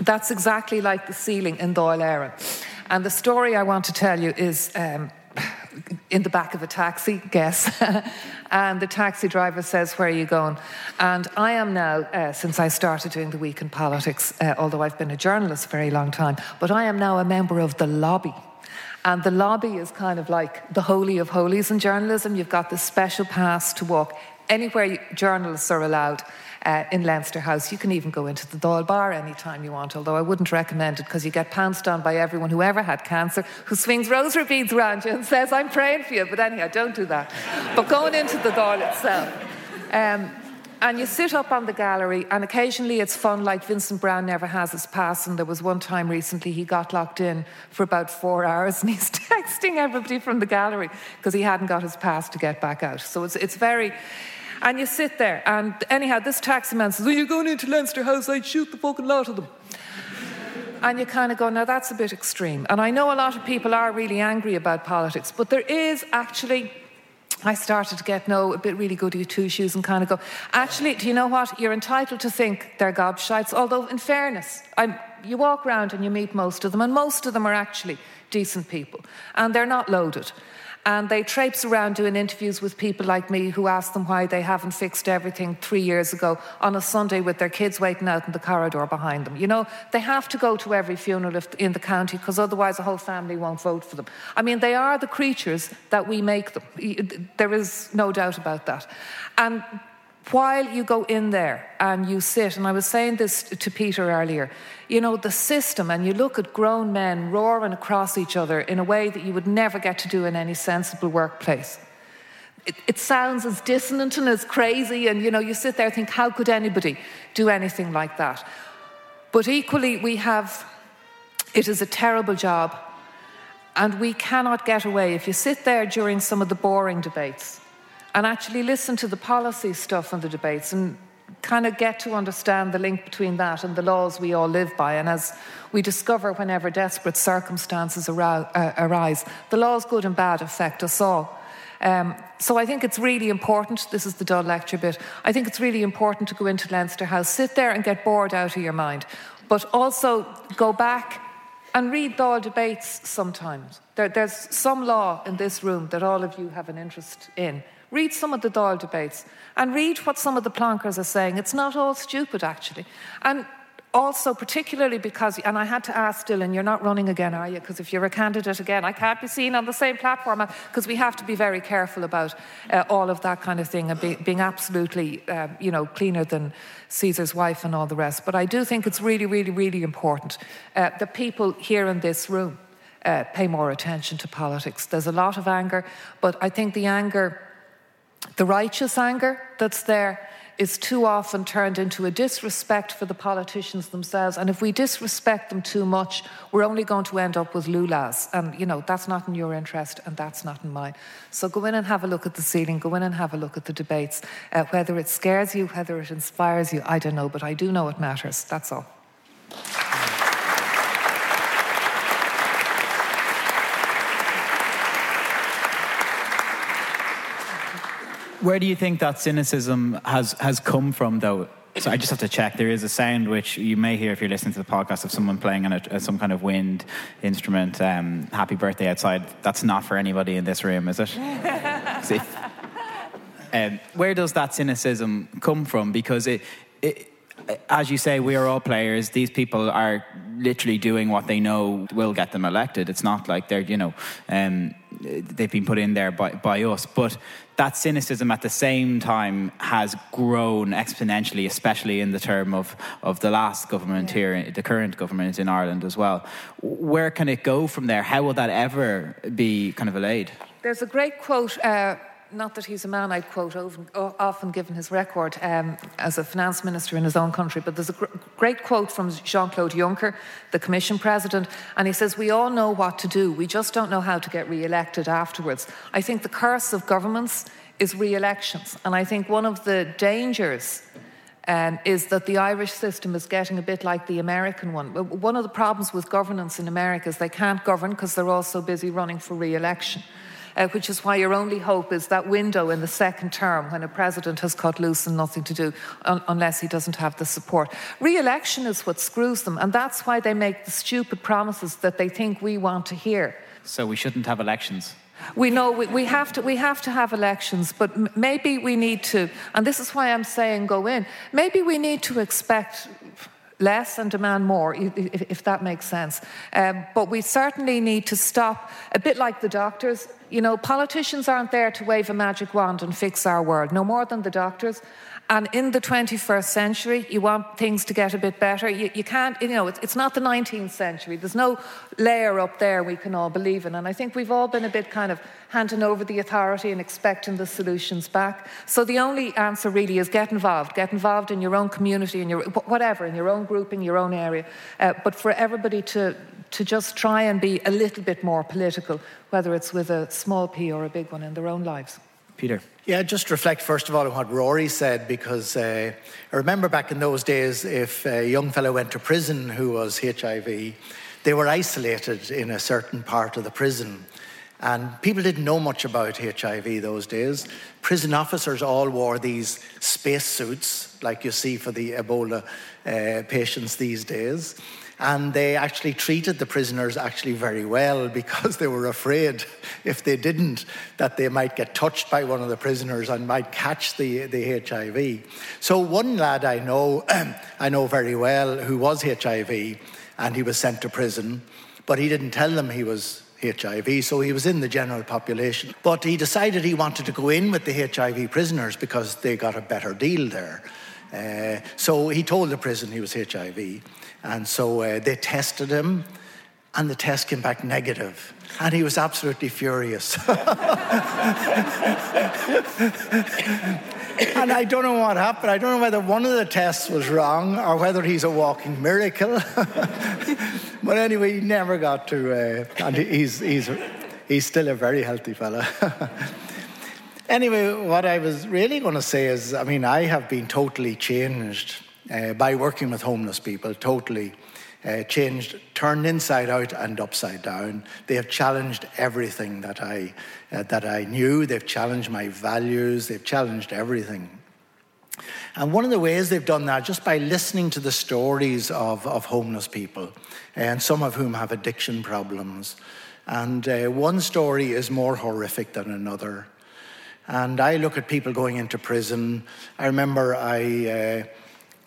S5: that's exactly like the ceiling in Dáil Éireann. And the story I want to tell you is um, in the back of a taxi, guess. and the taxi driver says, Where are you going? And I am now, uh, since I started doing the week in politics, uh, although I've been a journalist a very long time, but I am now a member of the lobby. And the lobby is kind of like the holy of holies in journalism. You've got this special pass to walk anywhere journalists are allowed uh, in Leinster House. You can even go into the Dáil Bar anytime you want, although I wouldn't recommend it because you get pounced on by everyone who ever had cancer who swings rosary beads around you and says, I'm praying for you. But anyhow, don't do that. But going into the Dáil itself. Um, and you sit up on the gallery, and occasionally it's fun, like Vincent Browne never has his pass. And there was one time recently he got locked in for about four hours, and he's texting everybody from the gallery because he hadn't got his pass to get back out. So it's, it's very, and you sit there, and anyhow, this taxi man says, Are you going into Leinster House? I'd shoot the fucking lot of them. And you kind of go, Now that's a bit extreme. And I know a lot of people are really angry about politics, but there is actually. I started to get no a bit really goody two shoes and kind of go, actually, do you know what? You're entitled to think they're gobshites. Although, in fairness, I'm, you walk around and you meet most of them, and most of them are actually decent people, and they're not loaded. And they traipse around doing interviews with people like me who ask them why they haven't fixed everything three years ago on a Sunday with their kids waiting out in the corridor behind them. You know, they have to go to every funeral in the county because otherwise a whole family won't vote for them. I mean, they are the creatures that we make them. There is no doubt about that. And while you go in there and you sit, and I was saying this to Peter earlier, you know, the system, and you look at grown men roaring across each other in a way that you would never get to do in any sensible workplace. It, it sounds as dissonant and as crazy, and you know, you sit there and think, how could anybody do anything like that? But equally, we have, it is a terrible job, and we cannot get away. If you sit there during some of the boring debates, and actually listen to the policy stuff and the debates and kind of get to understand the link between that and the laws we all live by. And as we discover whenever desperate circumstances uh, arise, the laws, good and bad, affect us all. Um, so I think it's really important. This is the dull lecture bit. I think it's really important to go into Leinster House, sit there and get bored out of your mind, but also go back and read Dáil debates sometimes. There, there's some law in this room that all of you have an interest in. Read some of the Dáil debates and read what some of the plonkers are saying. It's not all stupid, actually. And also, particularly because, and I had to ask Dylan, you're not running again, are you? Because if you're a candidate again, I can't be seen on the same platform because we have to be very careful about uh, all of that kind of thing and be, being absolutely, uh, you know, cleaner than Caesar's wife and all the rest. But I do think it's really, really, really important uh, that people here in this room uh, pay more attention to politics. There's a lot of anger, but I think the anger the righteous anger that's there is too often turned into a disrespect for the politicians themselves. And if we disrespect them too much, we're only going to end up with lulas. And, you know, that's not in your interest and that's not in mine. So go in and have a look at the ceiling, go in and have a look at the debates. Uh, whether it scares you, whether it inspires you, I don't know, but I do know it matters. That's all.
S1: Where do you think that cynicism has, has come from, though? So I just have to check. There is a sound which you may hear if you're listening to the podcast of someone playing on a, some kind of wind instrument. Um, happy birthday outside. That's not for anybody in this room, is it? See? Um, where does that cynicism come from? Because it, it, as you say, we are all players. These people are literally doing what they know will get them elected. It's not like they're, you know, um, they've been put in there by, by us. But that cynicism at the same time has grown exponentially, especially in the term of, of the last government here, the current government in Ireland as well. Where can it go from there? How will that ever be kind of allayed?
S5: There's a great quote. Uh, not that he's a man I'd quote often given his record um, as a finance minister in his own country, but there's a gr- great quote from Jean Claude Juncker, the Commission president, and he says, We all know what to do, we just don't know how to get re elected afterwards. I think the curse of governments is re elections, and I think one of the dangers. Um, is that the Irish system is getting a bit like the American one. One of the problems with governance in America is they can't govern because they're all so busy running for re election uh, which is why your only hope is that window in the second term when a president has cut loose and nothing to do un- unless he doesn't have the support. Re election is what screws them, and that's why they make the stupid promises that they think we want to hear.
S1: So we shouldn't have elections.
S5: We know we, we, have to, we have to have elections, but m- maybe we need to, and this is why I'm saying go in, maybe we need to expect less and demand more, if, if that makes sense. Um, but we certainly need to stop, a bit like the doctors. You know, politicians aren't there to wave a magic wand and fix our world, no more than the doctors. And in the 21st century, you want things to get a bit better. You, you can't, you know, it's, it's, not the 19th century. There's no layer up there we can all believe in. And I think we've all been a bit kind of handing over the authority and expecting the solutions back. So the only answer really is get involved. Get involved in your own community, in your whatever, in your own group, in your own area. Uh, but for everybody to to just try and be a little bit more political, whether it's with a small p or a big one in their own lives.
S1: Peter.
S3: Yeah, just reflect first of all on what Rory said, because uh, I remember back in those days, if a young fellow went to prison who was HIV, they were isolated in a certain part of the prison. And people didn't know much about HIV those days. Prison officers all wore these space suits, like you see for the Ebola uh, patients these days and they actually treated the prisoners actually very well because they were afraid if they didn't that they might get touched by one of the prisoners and might catch the, the HIV. So one lad I know, I know very well who was HIV and he was sent to prison, but he didn't tell them he was HIV, so he was in the general population. But he decided he wanted to go in with the HIV prisoners because they got a better deal there. Uh, so he told the prison he was HIV. And so uh, they tested him, and the test came back negative. And he was absolutely furious. and I don't know what happened. I don't know whether one of the tests was wrong or whether he's a walking miracle. but anyway, he never got to, uh, and he's, he's, he's still a very healthy fella. anyway, what I was really going to say is I mean, I have been totally changed uh, by working with homeless people, totally uh, changed, turned inside out and upside down. They have challenged everything that I, uh, that I knew. They've challenged my values. They've challenged everything. And one of the ways they've done that, just by listening to the stories of, of homeless people, and some of whom have addiction problems. And uh, one story is more horrific than another. And I look at people going into prison. I remember I uh,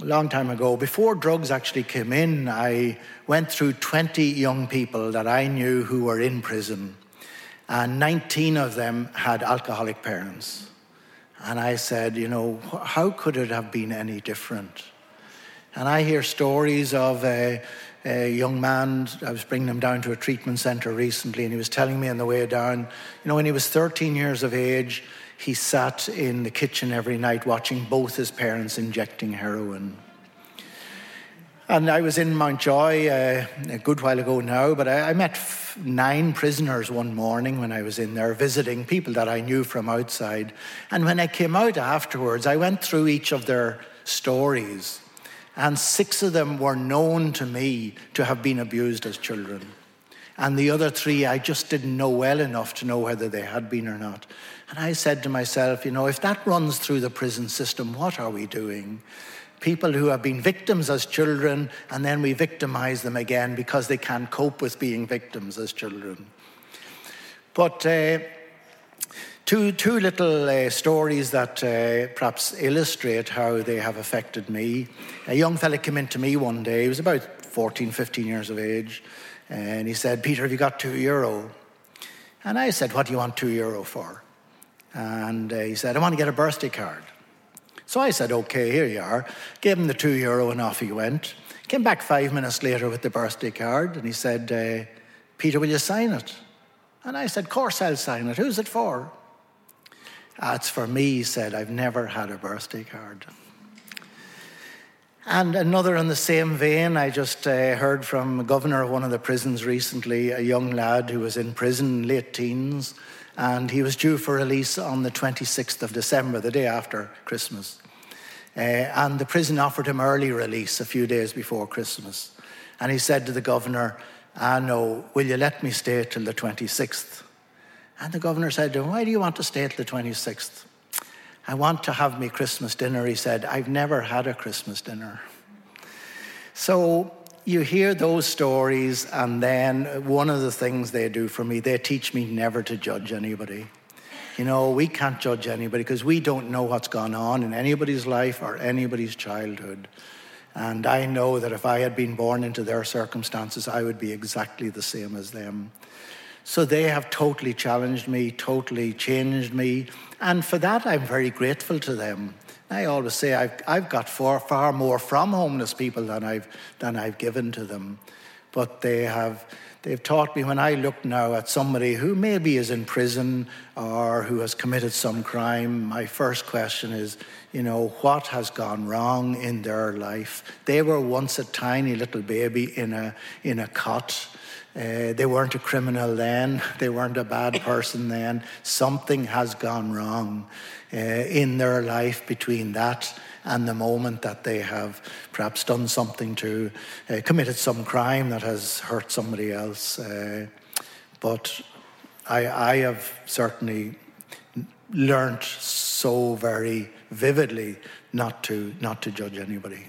S3: a long time ago, before drugs actually came in, I went through 20 young people that I knew who were in prison, and 19 of them had alcoholic parents. And I said, you know, how could it have been any different? And I hear stories of a, a young man, I was bringing him down to a treatment center recently, and he was telling me on the way down, you know, when he was 13 years of age, he sat in the kitchen every night watching both his parents injecting heroin. And I was in Mountjoy uh, a good while ago now, but I, I met f- nine prisoners one morning when I was in there visiting people that I knew from outside. And when I came out afterwards, I went through each of their stories, and six of them were known to me to have been abused as children. And the other three, I just didn't know well enough to know whether they had been or not. And I said to myself, you know, if that runs through the prison system, what are we doing? People who have been victims as children, and then we victimize them again because they can't cope with being victims as children. But uh, two, two little uh, stories that uh, perhaps illustrate how they have affected me. A young fella came in to me one day, he was about 14, 15 years of age, and he said, Peter, have you got two euro? And I said, What do you want two euro for? And uh, he said, I want to get a birthday card. So I said, Okay, here you are. Gave him the two euro and off he went. Came back five minutes later with the birthday card and he said, uh, Peter, will you sign it? And I said, Of course I'll sign it. Who's it for? It's for me, he said. I've never had a birthday card. And another in the same vein, I just uh, heard from a governor of one of the prisons recently, a young lad who was in prison, late teens, and he was due for release on the 26th of December, the day after Christmas. Uh, and the prison offered him early release a few days before Christmas. And he said to the governor, Ah, no, will you let me stay till the 26th? And the governor said to him, Why do you want to stay till the 26th? I want to have me Christmas dinner, he said. I've never had a Christmas dinner. So you hear those stories, and then one of the things they do for me, they teach me never to judge anybody. You know, we can't judge anybody because we don't know what's gone on in anybody's life or anybody's childhood. And I know that if I had been born into their circumstances, I would be exactly the same as them. So they have totally challenged me, totally changed me. And for that, I'm very grateful to them. I always say I've, I've got far, far more from homeless people than I've, than I've given to them. But they have, they've taught me when I look now at somebody who maybe is in prison or who has committed some crime, my first question is, you know, what has gone wrong in their life? They were once a tiny little baby in a, in a cot uh, they weren't a criminal then, they weren't a bad person then. Something has gone wrong uh, in their life between that and the moment that they have perhaps done something to, uh, committed some crime that has hurt somebody else. Uh, but I, I have certainly learnt so very vividly not to, not to judge anybody.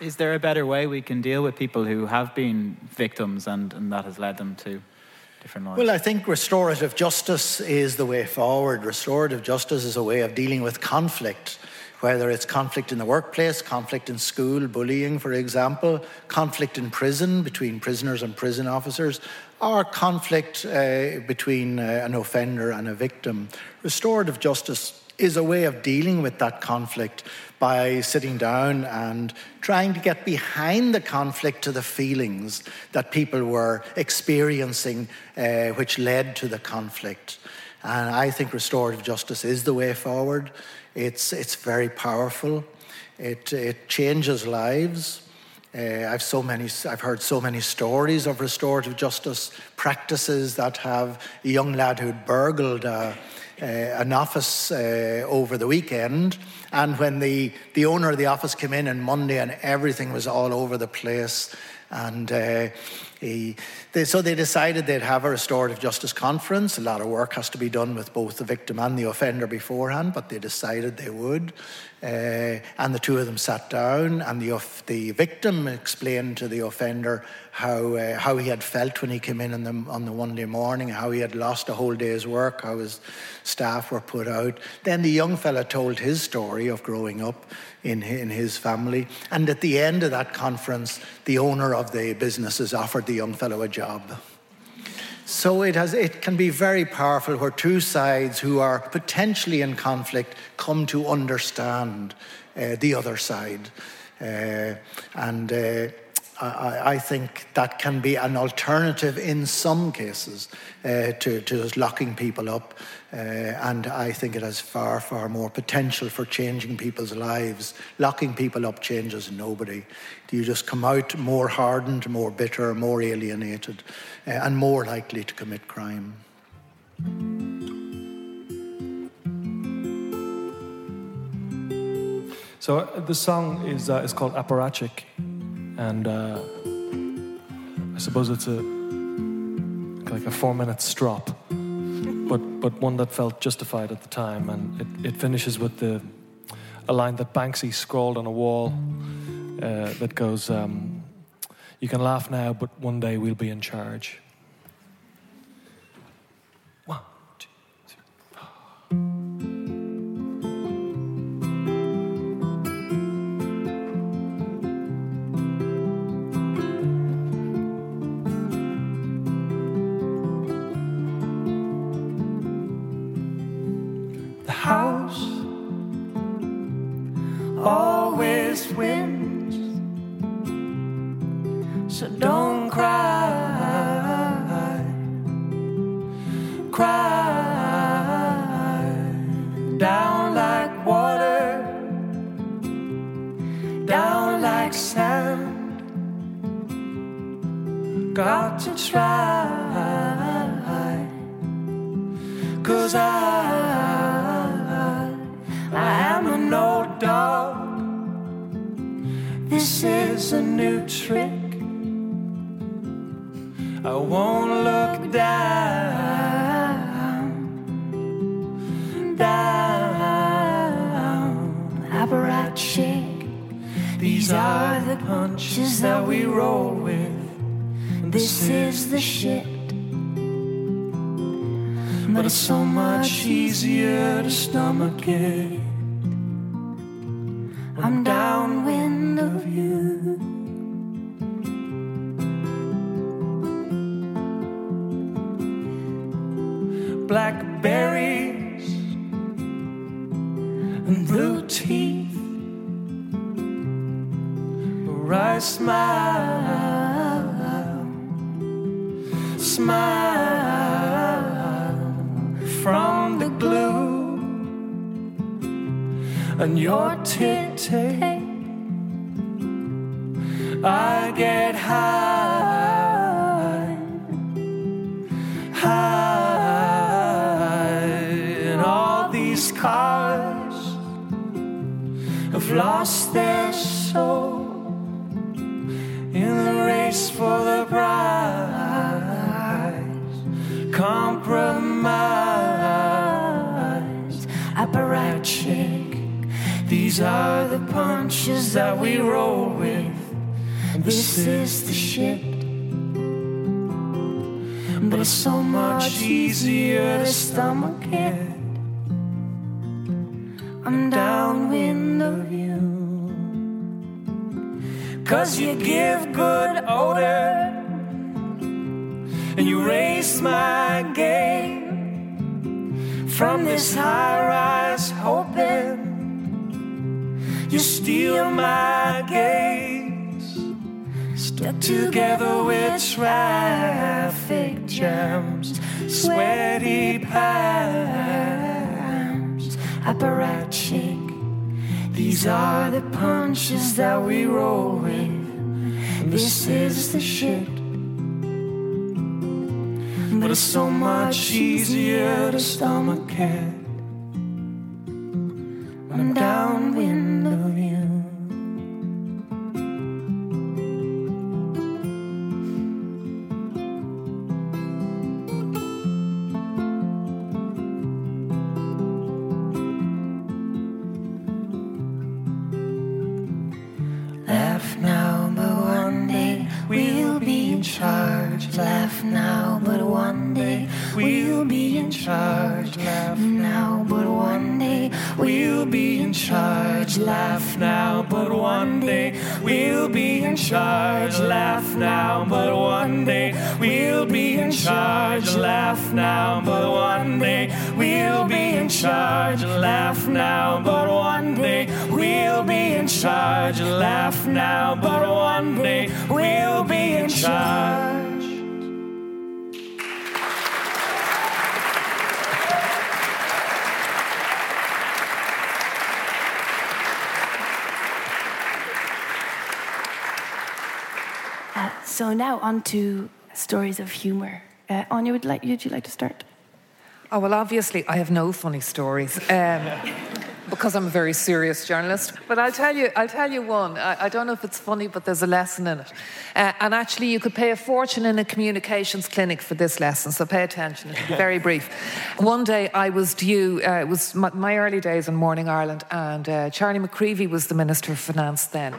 S1: Is there a better way we can deal with people who have been victims and, and that has led them to different lives?
S3: Well, I think restorative justice is the way forward. Restorative justice is a way of dealing with conflict, whether it's conflict in the workplace, conflict in school, bullying, for example, conflict in prison between prisoners and prison officers, or conflict uh, between uh, an offender and a victim. Restorative justice is a way of dealing with that conflict by sitting down and trying to get behind the conflict to the feelings that people were experiencing, uh, which led to the conflict. And I think restorative justice is the way forward. It's, it's very powerful. It, it changes lives. Uh, I've so many. I've heard so many stories of restorative justice practices that have a young lad who'd burgled. Uh, uh, an office uh, over the weekend. And when the, the owner of the office came in on Monday and everything was all over the place, and uh, so they decided they'd have a restorative justice conference. A lot of work has to be done with both the victim and the offender beforehand, but they decided they would. Uh, and the two of them sat down, and the, the victim explained to the offender how, uh, how he had felt when he came in on the, on the Monday morning, how he had lost a whole day's work, how his staff were put out. Then the young fella told his story of growing up in, in his family. And at the end of that conference, the owner of the businesses offered the young fellow a job. So it, has, it can be very powerful where two sides who are potentially in conflict come to understand uh, the other side. Uh, and uh, I, I, think that can be an alternative in some cases uh, to, to locking people up. Uh, and I think it has far, far more potential for changing people's lives. Locking people up changes nobody. You just come out more hardened, more bitter, more alienated, uh, and more likely to commit crime.
S6: So uh, the song is uh, is called Apparatchik, and uh, I suppose it's a like a four minute strop, but but one that felt justified at the time, and it, it finishes with the a line that Banksy scrawled on a wall uh, that goes, um, "You can laugh now, but one day we'll be in charge."
S7: Try. Cause I, I am an old dog. This is a new trick. I won't look down, down. Apparatchik. These are the punches that we roll with. This is the shit. But it's so much easier to stomach it. Steal my gaze. Stuck together with traffic jams, sweaty palms, apparatchik. These are the punches that we roll with. This is the shit. But it's so much easier to stomach it. I'm downwind of charge. Laugh now, but one day we'll be in charge. Laugh now, but one day we'll be in charge. Laugh now, but one day we'll be in charge. Laugh now, but one day we'll be in charge. Laugh now, but one day we'll be in charge. Laugh now, but one day we'll be in charge.
S2: So now on to stories of humor. Uh, Áine, would like would you like to start?
S5: Oh, well, obviously, I have no funny stories. Um, because I'm a very serious journalist. But I'll tell you, I'll tell you one. I, I don't know if it's funny, but there's a lesson in it. Uh, and actually, you could pay a fortune in a communications clinic for this lesson, so pay attention. It'll be very brief. One day, I was due, uh, it was my, my, early days in Morning Ireland, and uh, Charlie McCreevy was the Minister of Finance then.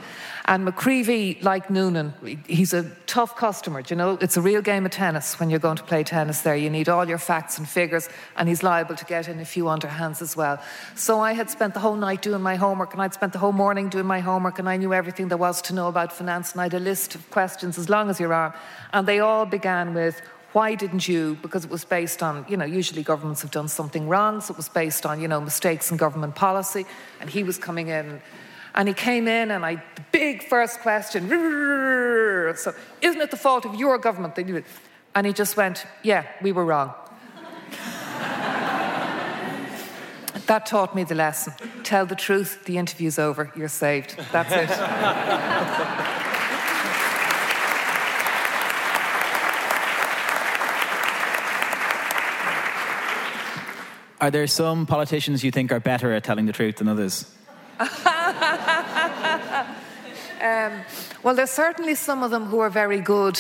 S5: And McCreevy, like Noonan, he's a tough customer. Do you know, it's a real game of tennis when you're going to play tennis there. You need all your facts and figures, and he's liable to get in a few underhands as well. So I had spent the whole night doing my homework, and I'd spent the whole morning doing my homework, and I knew everything there was to know about finance, and I had a list of questions as long as your arm. And they all began with, why didn't you? Because it was based on, you know, usually governments have done something wrong, so it was based on, you know, mistakes in government policy. And he was coming in and he came in, and I, the big first question, so isn't it the fault of your government that you And he just went, yeah, we were wrong. that taught me the lesson. Tell the truth, the interview's over, you're saved. That's it.
S1: Are there some politicians you think are better at telling the truth than others?
S5: Um, well, there's certainly some of them who are very good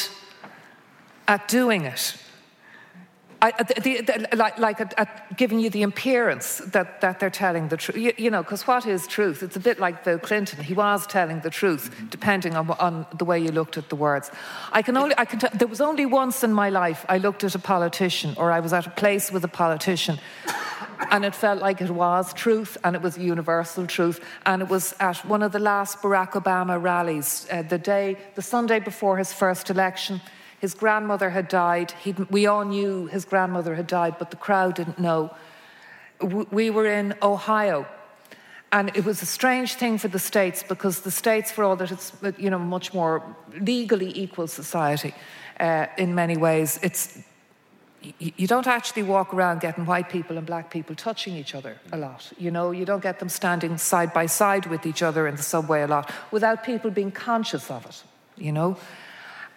S5: at doing it. I, the, the, like, like at, at, giving you the appearance that, that they're telling the truth. You, you, know, because what is truth? It's a bit like Bill Clinton. He was telling the truth, depending on, on the way you looked at the words. I can only, I can t- there was only once in my life I looked at a politician, or I was at a place with a politician, and it felt like it was truth and it was universal truth. And it was at one of the last Barack Obama rallies, uh, the day, the Sunday before his first election. His grandmother had died. He'd, we all knew his grandmother had died, but the crowd didn't know. We were in Ohio, and it was a strange thing for the states because the states, for all that it's you know much more legally equal society uh, in many ways, it's you don't actually walk around getting white people and black people touching each other a lot. You know, you don't get them standing side by side with each other in the subway a lot without people being conscious of it, you know.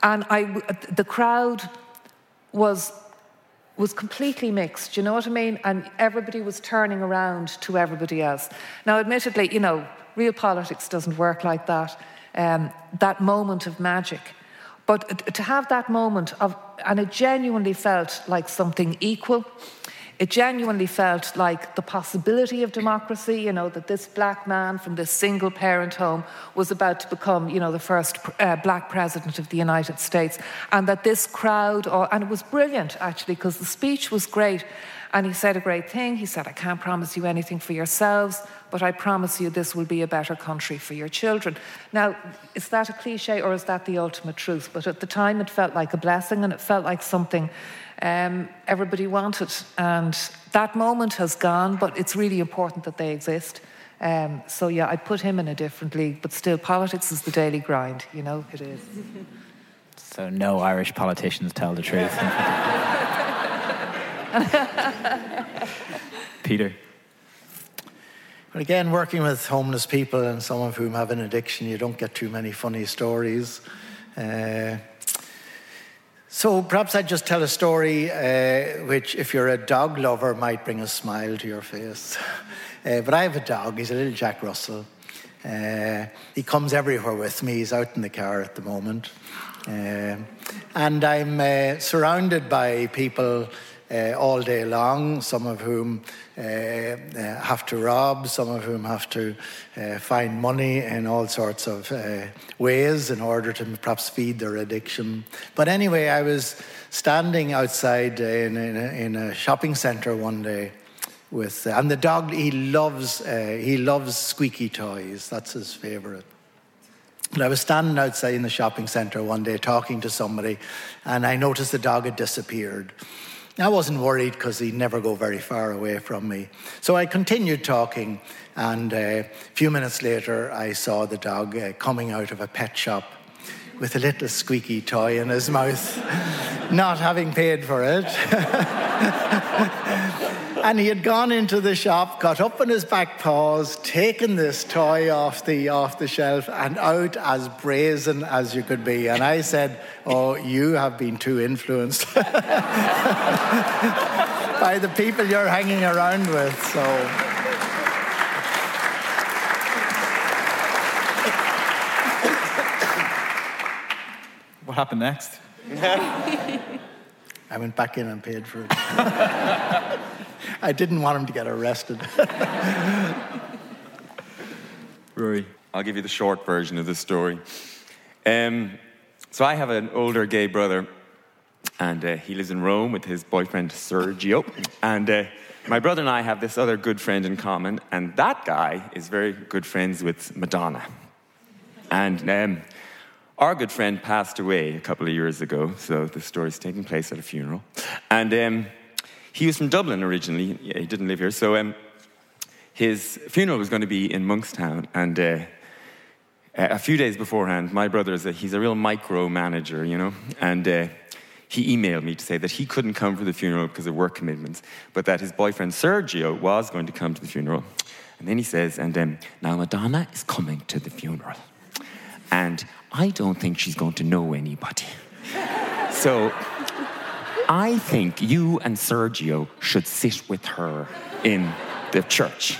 S5: And I, the crowd was, was completely mixed, you know what I mean? And everybody was turning around to everybody else. Now, admittedly, you know, real politics doesn't work like that. Um, that moment of magic but to have that moment of, and it genuinely felt like something equal. It genuinely felt like the possibility of democracy, you know, that this black man from this single parent home was about to become, you know, the first uh, black president of the United States. And that this crowd, or, and it was brilliant actually, because the speech was great. And he said a great thing. He said, I can't promise you anything for yourselves, but I promise you this will be a better country for your children. Now, is that a cliche or is that the ultimate truth? But at the time, it felt like a blessing and it felt like something um, everybody wanted. And that moment has gone, but it's really important that they exist. Um, so, yeah, I put him in a different league, but still, politics is the daily grind, you know, it is.
S1: So, no Irish politicians tell the truth. Peter.
S3: But again, working with homeless people and some of whom have an addiction, you don't get too many funny stories. Uh, so perhaps I'd just tell a story uh, which, if you're a dog lover, might bring a smile to your face. Uh, but I have a dog, he's a little Jack Russell. Uh, he comes everywhere with me, he's out in the car at the moment. Uh, and I'm uh, surrounded by people all day long, some of whom Uh, uh, have to rob, some of whom have to uh, find money in all sorts of uh, ways in order to perhaps feed their addiction. But anyway, I was standing outside uh, in, in, a, in a shopping centre one day with, and the dog, he loves, he loves squeaky toys, that's his favourite. But I was standing outside in the shopping centre one day talking to somebody, and I noticed the dog had disappeared. I wasn't worried because he'd never go very far away from me. So I continued talking, and uh, a few minutes later, I saw the dog uh, coming out of a pet shop with a little squeaky toy in his mouth, not having paid for it. and he had gone into the shop, got up on his back paws, taken this toy off the, off the shelf, and out as brazen as you could be. And I said, Oh, you have been too influenced. by the people you're hanging around with. So.
S1: What happened next?
S3: I went back in and paid for it. I didn't want him to get arrested.
S1: Rory.
S4: I'll give you the short version of the story. Um, so I have an older gay brother, and uh, he lives in Rome with his boyfriend Sergio. And uh, my brother and I have this other good friend in common, and that guy is very good friends with Madonna. And um, our good friend passed away a couple of years ago, so the story's taking place at a funeral. And um, he was from Dublin originally, he didn't live here, so um, his funeral was going to be in Monkstown, and uh, a few days beforehand, my brother is a, he's a real micromanager, you know, and uh, he emailed me to say that he couldn't come for the funeral because of work commitments, but that his boyfriend Sergio was going to come to the funeral. And then he says, and um, now Madonna is coming to the funeral, and I don't think she's going to know anybody. so I think you and Sergio should sit with her in the church.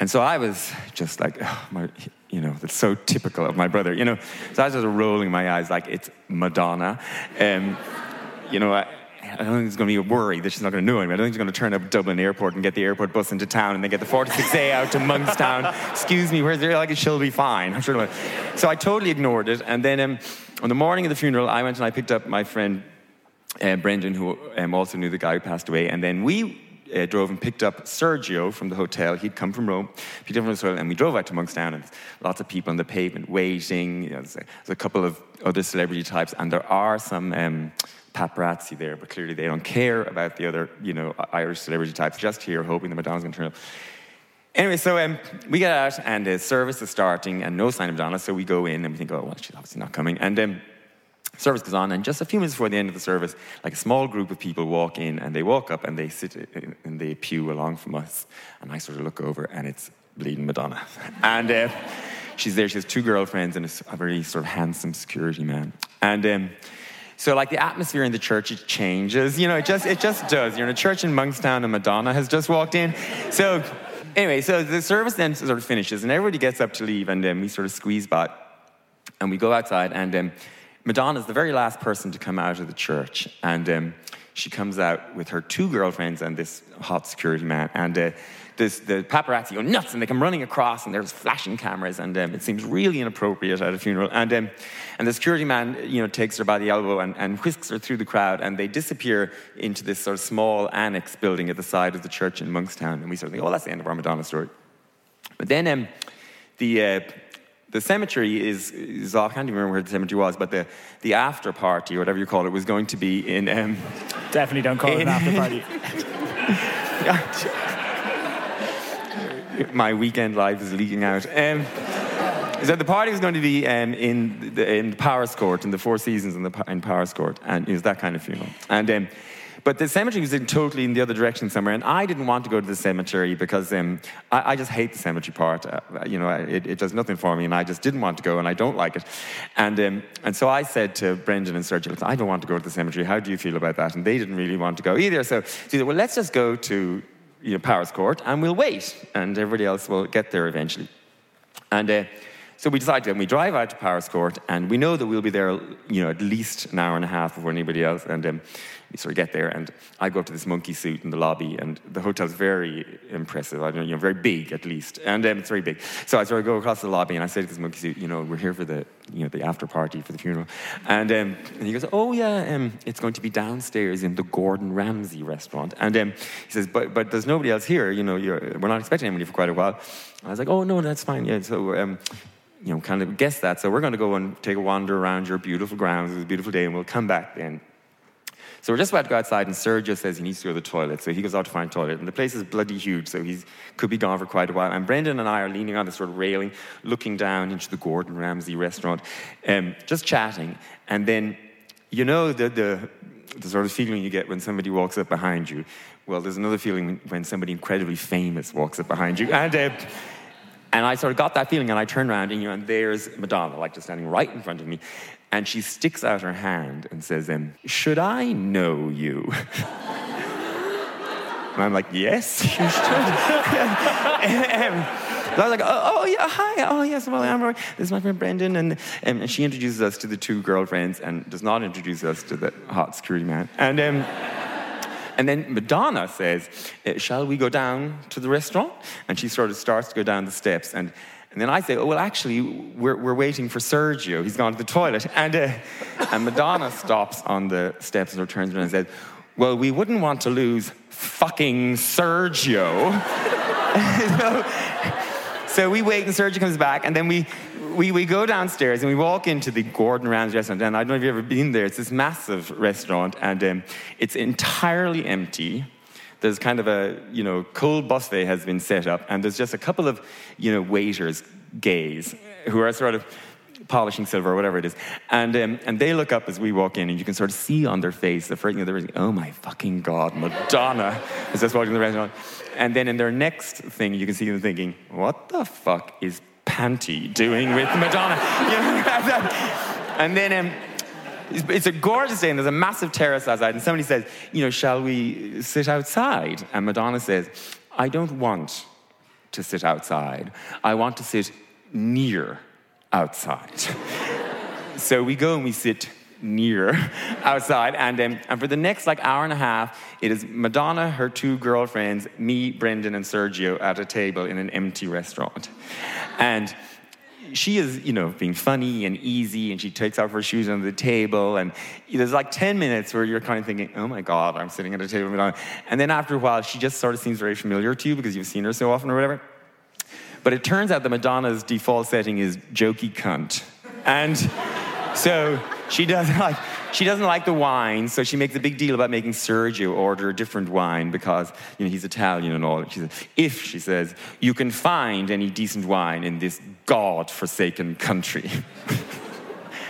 S4: And so I was just like, oh, my, you know, that's so typical of my brother, you know. So I was just rolling my eyes like it's Madonna. Um, you know, I, I don't think it's going to be a worry that she's not going to know him. I don't think she's going to turn up Dublin Airport and get the airport bus into town and then get the 46A out to Monkstown. Excuse me, where's there? Like, she'll be fine. I'm sure. So I totally ignored it. And then um, on the morning of the funeral, I went and I picked up my friend uh, Brendan, who um, also knew the guy who passed away. And then we uh, drove and picked up Sergio from the hotel. He'd come from Rome, picked him from hotel, and we drove out to Monkstown. And lots of people on the pavement waiting. You know, there's, a, there's, a, couple of other celebrity types, and there are some um, paparazzi there, but clearly they don't care about the other, you know, Irish celebrity types. Just here, hoping the Madonna's going to turn up. Anyway, so um, we get out, and the service is starting, and no sign of Madonna. So we go in, and we think, oh, well, she's obviously not coming. And um, service goes on, and just a few minutes before the end of the service, like a small group of people walk in, and they walk up and they sit in, in the pew along from us. And I sort of look over, and it's bleeding Madonna. and uh, she's there. She has two girlfriends and a very sort of handsome security man. And um, so, like the atmosphere in the church, it changes. You know, it just it just does. You're in a church in Monkstown, and Madonna has just walked in. So, anyway, so the service then sort of finishes, and everybody gets up to leave, and um, we sort of squeeze by, and we go outside, and. Um, Madonna's the very last person to come out of the church, and um, she comes out with her two girlfriends and this hot security man. And uh, this, the paparazzi go nuts, and they come running across, and there's flashing cameras, and um, it seems really inappropriate at a funeral. And, um, and the security man, you know, takes her by the elbow and, and whisks her through the crowd, and they disappear into this sort of small annex building at the side of the church in Monkstown. And we sort of think, oh, that's the end of our Madonna story. But then um, the uh, the cemetery is, is off, I can't even remember where the cemetery was, but the, the after party, or whatever you call it, was going to be in. Um,
S1: Definitely don't call in, it an after
S4: party. My weekend life is leaking out. Um, so the party was going to be um, in, the, in Powerscourt, in the Four Seasons in, the, in Powerscourt, and it was that kind of funeral. And um, but the cemetery was in totally in the other direction somewhere, and I didn't want to go to the cemetery because um, I, I, just hate the cemetery part. Uh, you know, it, it, does nothing for me, and I just didn't want to go, and I don't like it. And um, and so I said to Brendan and Sergio, I don't want to go to the cemetery. How do you feel about that? And they didn't really want to go either. So, so said, well, let's just go to you know, Powerscourt, and we'll wait, and everybody else will get there eventually. And. Uh, so we decide and we drive out to Powerscourt, and we know that we'll be there, you know, at least an hour and a half before anybody else. And um, we sort of get there, and I go up to this monkey suit in the lobby, and the hotel's very impressive. I don't know, very big at least, and um, it's very big. So I sort of go across the lobby, and I say to this monkey suit, you know, we're here for the, you know, the after party for the funeral, and um, and he goes, oh yeah, um, it's going to be downstairs in the Gordon Ramsay restaurant, and um, he says, but but there's nobody else here, you know, we're not expecting anybody for quite a while. I was like, oh no, that's fine, yeah. So um, you know, kind of guess that. So we're going to go and take a wander around your beautiful grounds. It was a beautiful day, and we'll come back then. So we're just about to go outside, and Sergio says he needs to go to the toilet. So he goes out to find a toilet. And the place is bloody huge, so he could be gone for quite a while. And Brendan and I are leaning on this sort of railing, looking down into the Gordon Ramsay restaurant, um, just chatting. And then, you know, the, the, the sort of feeling you get when somebody walks up behind you. Well, there's another feeling when somebody incredibly famous walks up behind you. And, uh, and I sort of got that feeling, and I turned around, and, you know, and there's Madonna, like just standing right in front of me. And she sticks out her hand and says, um, Should I know you? And I'm like, Yes, you should. So I was like, oh, oh, yeah, hi, oh yes, well I'm Roy. This is my friend Brendan, and, um, and she introduces us to the two girlfriends and does not introduce us to the hot security man. And um, and then Madonna says, uh, Shall we go down to the restaurant? And she sort of starts to go down the steps. And, and then I say, Oh, well, actually, we're, we're waiting for Sergio. He's gone to the toilet. And, uh, and Madonna stops on the steps and turns around and says, Well, we wouldn't want to lose fucking Sergio. so, so we wait and Sergio comes back, and then we we, we go downstairs and we walk into the Gordon Ramsay restaurant. And I don't know if you've ever been there. It's this massive restaurant, and um, it's entirely empty. There's kind of a, you know, cold buffet has been set up, and there's just a couple of, you know, waiters, gays, who are sort of polishing silver or whatever it is. And, um, and they look up as we walk in, and you can sort of see on their face the first thing they're thinking, oh my fucking God, Madonna is just walking in the restaurant. And then in their next thing, you can see them thinking, what the fuck is Panti doing with Madonna? and then um, it's a gorgeous day, and there's a massive terrace outside, and somebody says, you know, shall we sit outside? And Madonna says, I don't want to sit outside. I want to sit near outside. so we go and we sit near outside. And, um, and for the next like hour and a half, it is Madonna, her two girlfriends, me, Brendan, and Sergio at a table in an empty restaurant. And she is, you know, being funny and easy, and she takes off her shoes under the table. And there's like 10 minutes where you're kind of thinking, oh my God, I'm sitting at a table with Madonna. And then after a while, she just sort of seems very familiar to you because you've seen her so often or whatever. But it turns out that Madonna's default setting is jokey cunt. And so she doesn't like she doesn't like the wine, so she makes a big deal about making Sergio order a different wine because you know he's Italian and all. She says, if she says you can find any decent wine in this god-forsaken country.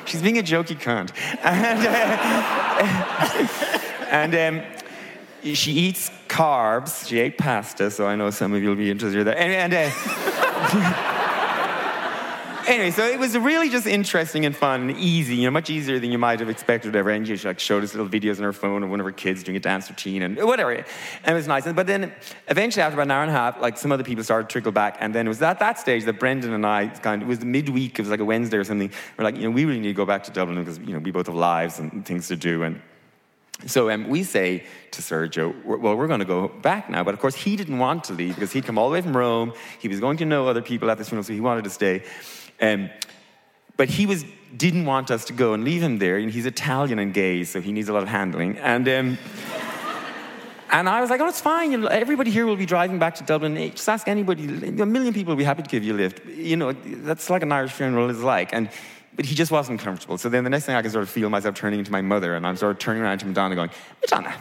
S4: She's being a jokey cunt, and, uh, and um, she eats carbs. She ate pasta, so I know some of you will be interested in that. And, uh, anyway, so it was really just interesting and fun and easy, you know, much easier than you might have expected, whatever. And she like showed us little videos on her phone of one of her kids doing a dance routine and whatever. And it was nice. But then eventually, after about an hour and a half, like some other people started to trickle back. And then it was at that stage that Brendan and I kind of, it was midweek, it was like a Wednesday or something. We're like, you know, we really need to go back to Dublin because, you know, we both have lives and things to do. And so um, we say to Sergio, well, we're going to go back now. But of course, he didn't want to leave because he'd come all the way from Rome. He was going to know other people at this funeral, so he wanted to stay. Um, but he was, didn't want us to go and leave him there. And he's Italian and gay, so he needs a lot of handling. And, um, and I was like, oh, it's fine. everybody here will be driving back to Dublin. Just ask anybody. A million people will be happy to give you a lift. You know, that's like an Irish funeral is like. And, but he just wasn't comfortable. So then the next thing I can sort of feel myself turning into my mother, and I'm sort of turning around to Madonna going, Madonna,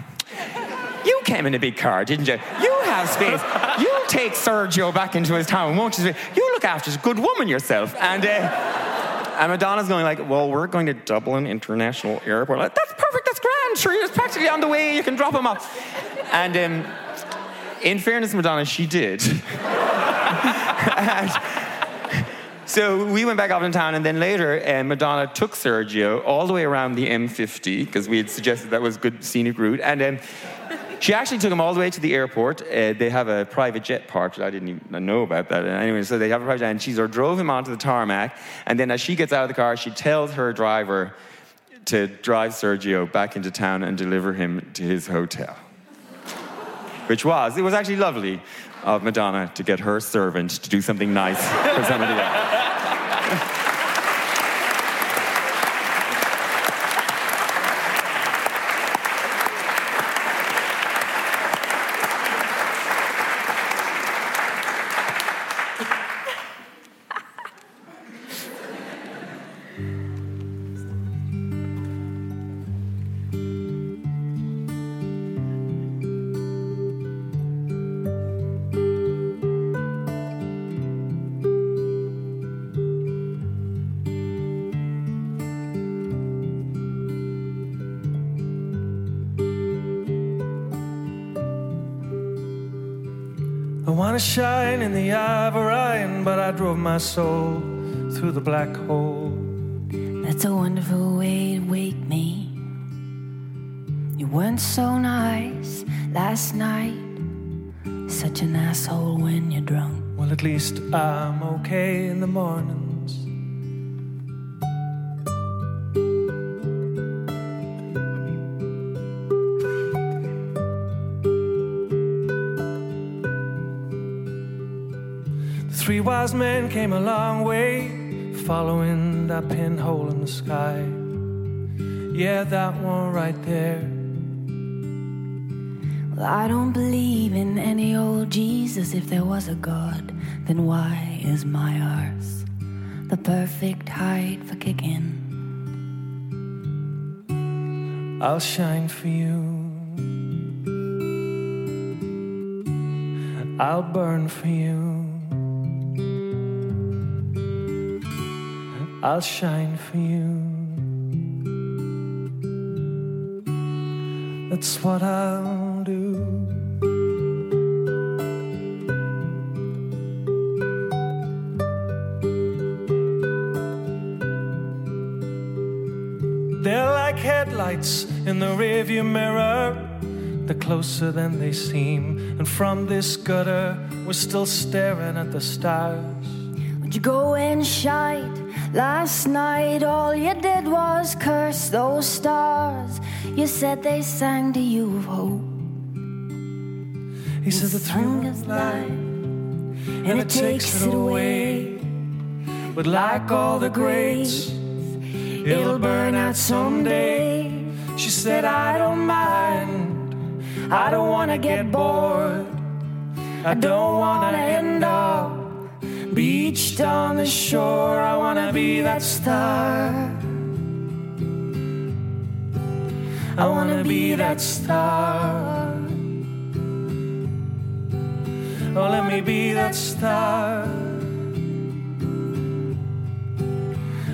S4: you came in a big car, didn't you? You have space. You'll take Sergio back into his town, won't you? You look after a good woman yourself. And, uh, and Madonna's going like, well, we're going to Dublin International Airport. Like, That's perfect, that's grand. Sure, it's practically on the way. You can drop him off. And um, in fairness, Madonna, she did. so we went back up in town, and then later, uh, Madonna took Sergio all the way around the M50 because we had suggested that was a good scenic route, and um, she actually took him all the way to the airport. Uh, they have a private jet parked. I didn't even know about that. Anyway, so they have a private jet, and she sort of drove him onto the tarmac. And then as she gets out of the car, she tells her driver to drive Sergio back into town and deliver him to his hotel. Which was, it was actually lovely of Madonna to get her servant to do something nice for somebody else.
S8: In the eye of Orion, but I drove my soul through the black hole.
S7: That's a wonderful way to wake me. You weren't so nice last night.
S2: such an asshole when you're drunk.
S7: Well, at least I'm okay in the mornings. Three wise men came a long way, following that pinhole in the sky. Yeah, that one right there.
S2: Well, I don't believe in any old Jesus. If there was a God, then why is my arse the perfect height for kicking?
S7: I'll shine for you. I'll burn for you. I'll shine for you. That's what I'll do. They're like headlights in the rearview mirror. They're closer than they seem. And from this gutter, we're still staring at the stars.
S2: Would you go and shite? Last night, all you did was curse those stars. You said they sang to you of hope.
S7: He said the
S2: us
S7: life,
S2: life,
S7: and it takes it away. But like all the greats, it'll burn out someday. She said, I don't mind. I don't wanna get bored. I don't wanna end up beached on the shore. I wanna be that star. I wanna be that star. Oh, let me be that star.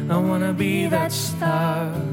S7: I wanna be that star.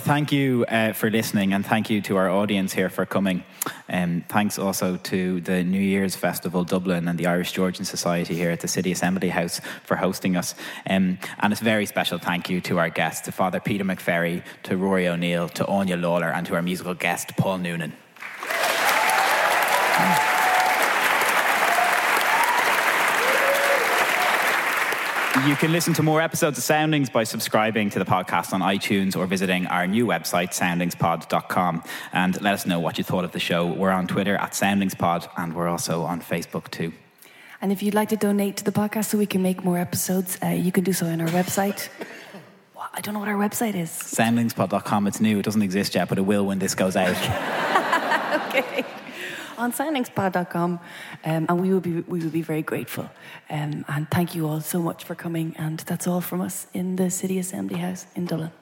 S1: Thank you uh, for listening, and thank you to our audience here for coming. Um, thanks also to the New Year's Festival Dublin and the Irish Georgian Society here at the City Assembly House for hosting us. Um, and a very special thank you to our guests, to Father Peter McVerry, to Rory O'Neill, to Áine Lawlor, and to our musical guest, Paul Noonan. You can listen to more episodes of Soundings by subscribing to the podcast on iTunes or visiting our new website, soundingspod.com. And let us know what you thought of the show. We're on Twitter at soundingspod, and we're also on Facebook too.
S9: And if you'd like to donate to the podcast so we can make more episodes, uh, you can do so on our website. What? I don't know what our website is.
S1: Soundingspod.com, it's new, it doesn't exist yet, but it will when this goes out.
S9: okay. On soundingspod.com, um, and we will be we will be very grateful. Um, and thank you all so much for coming. And that's all from us in the City Assembly House in Dublin.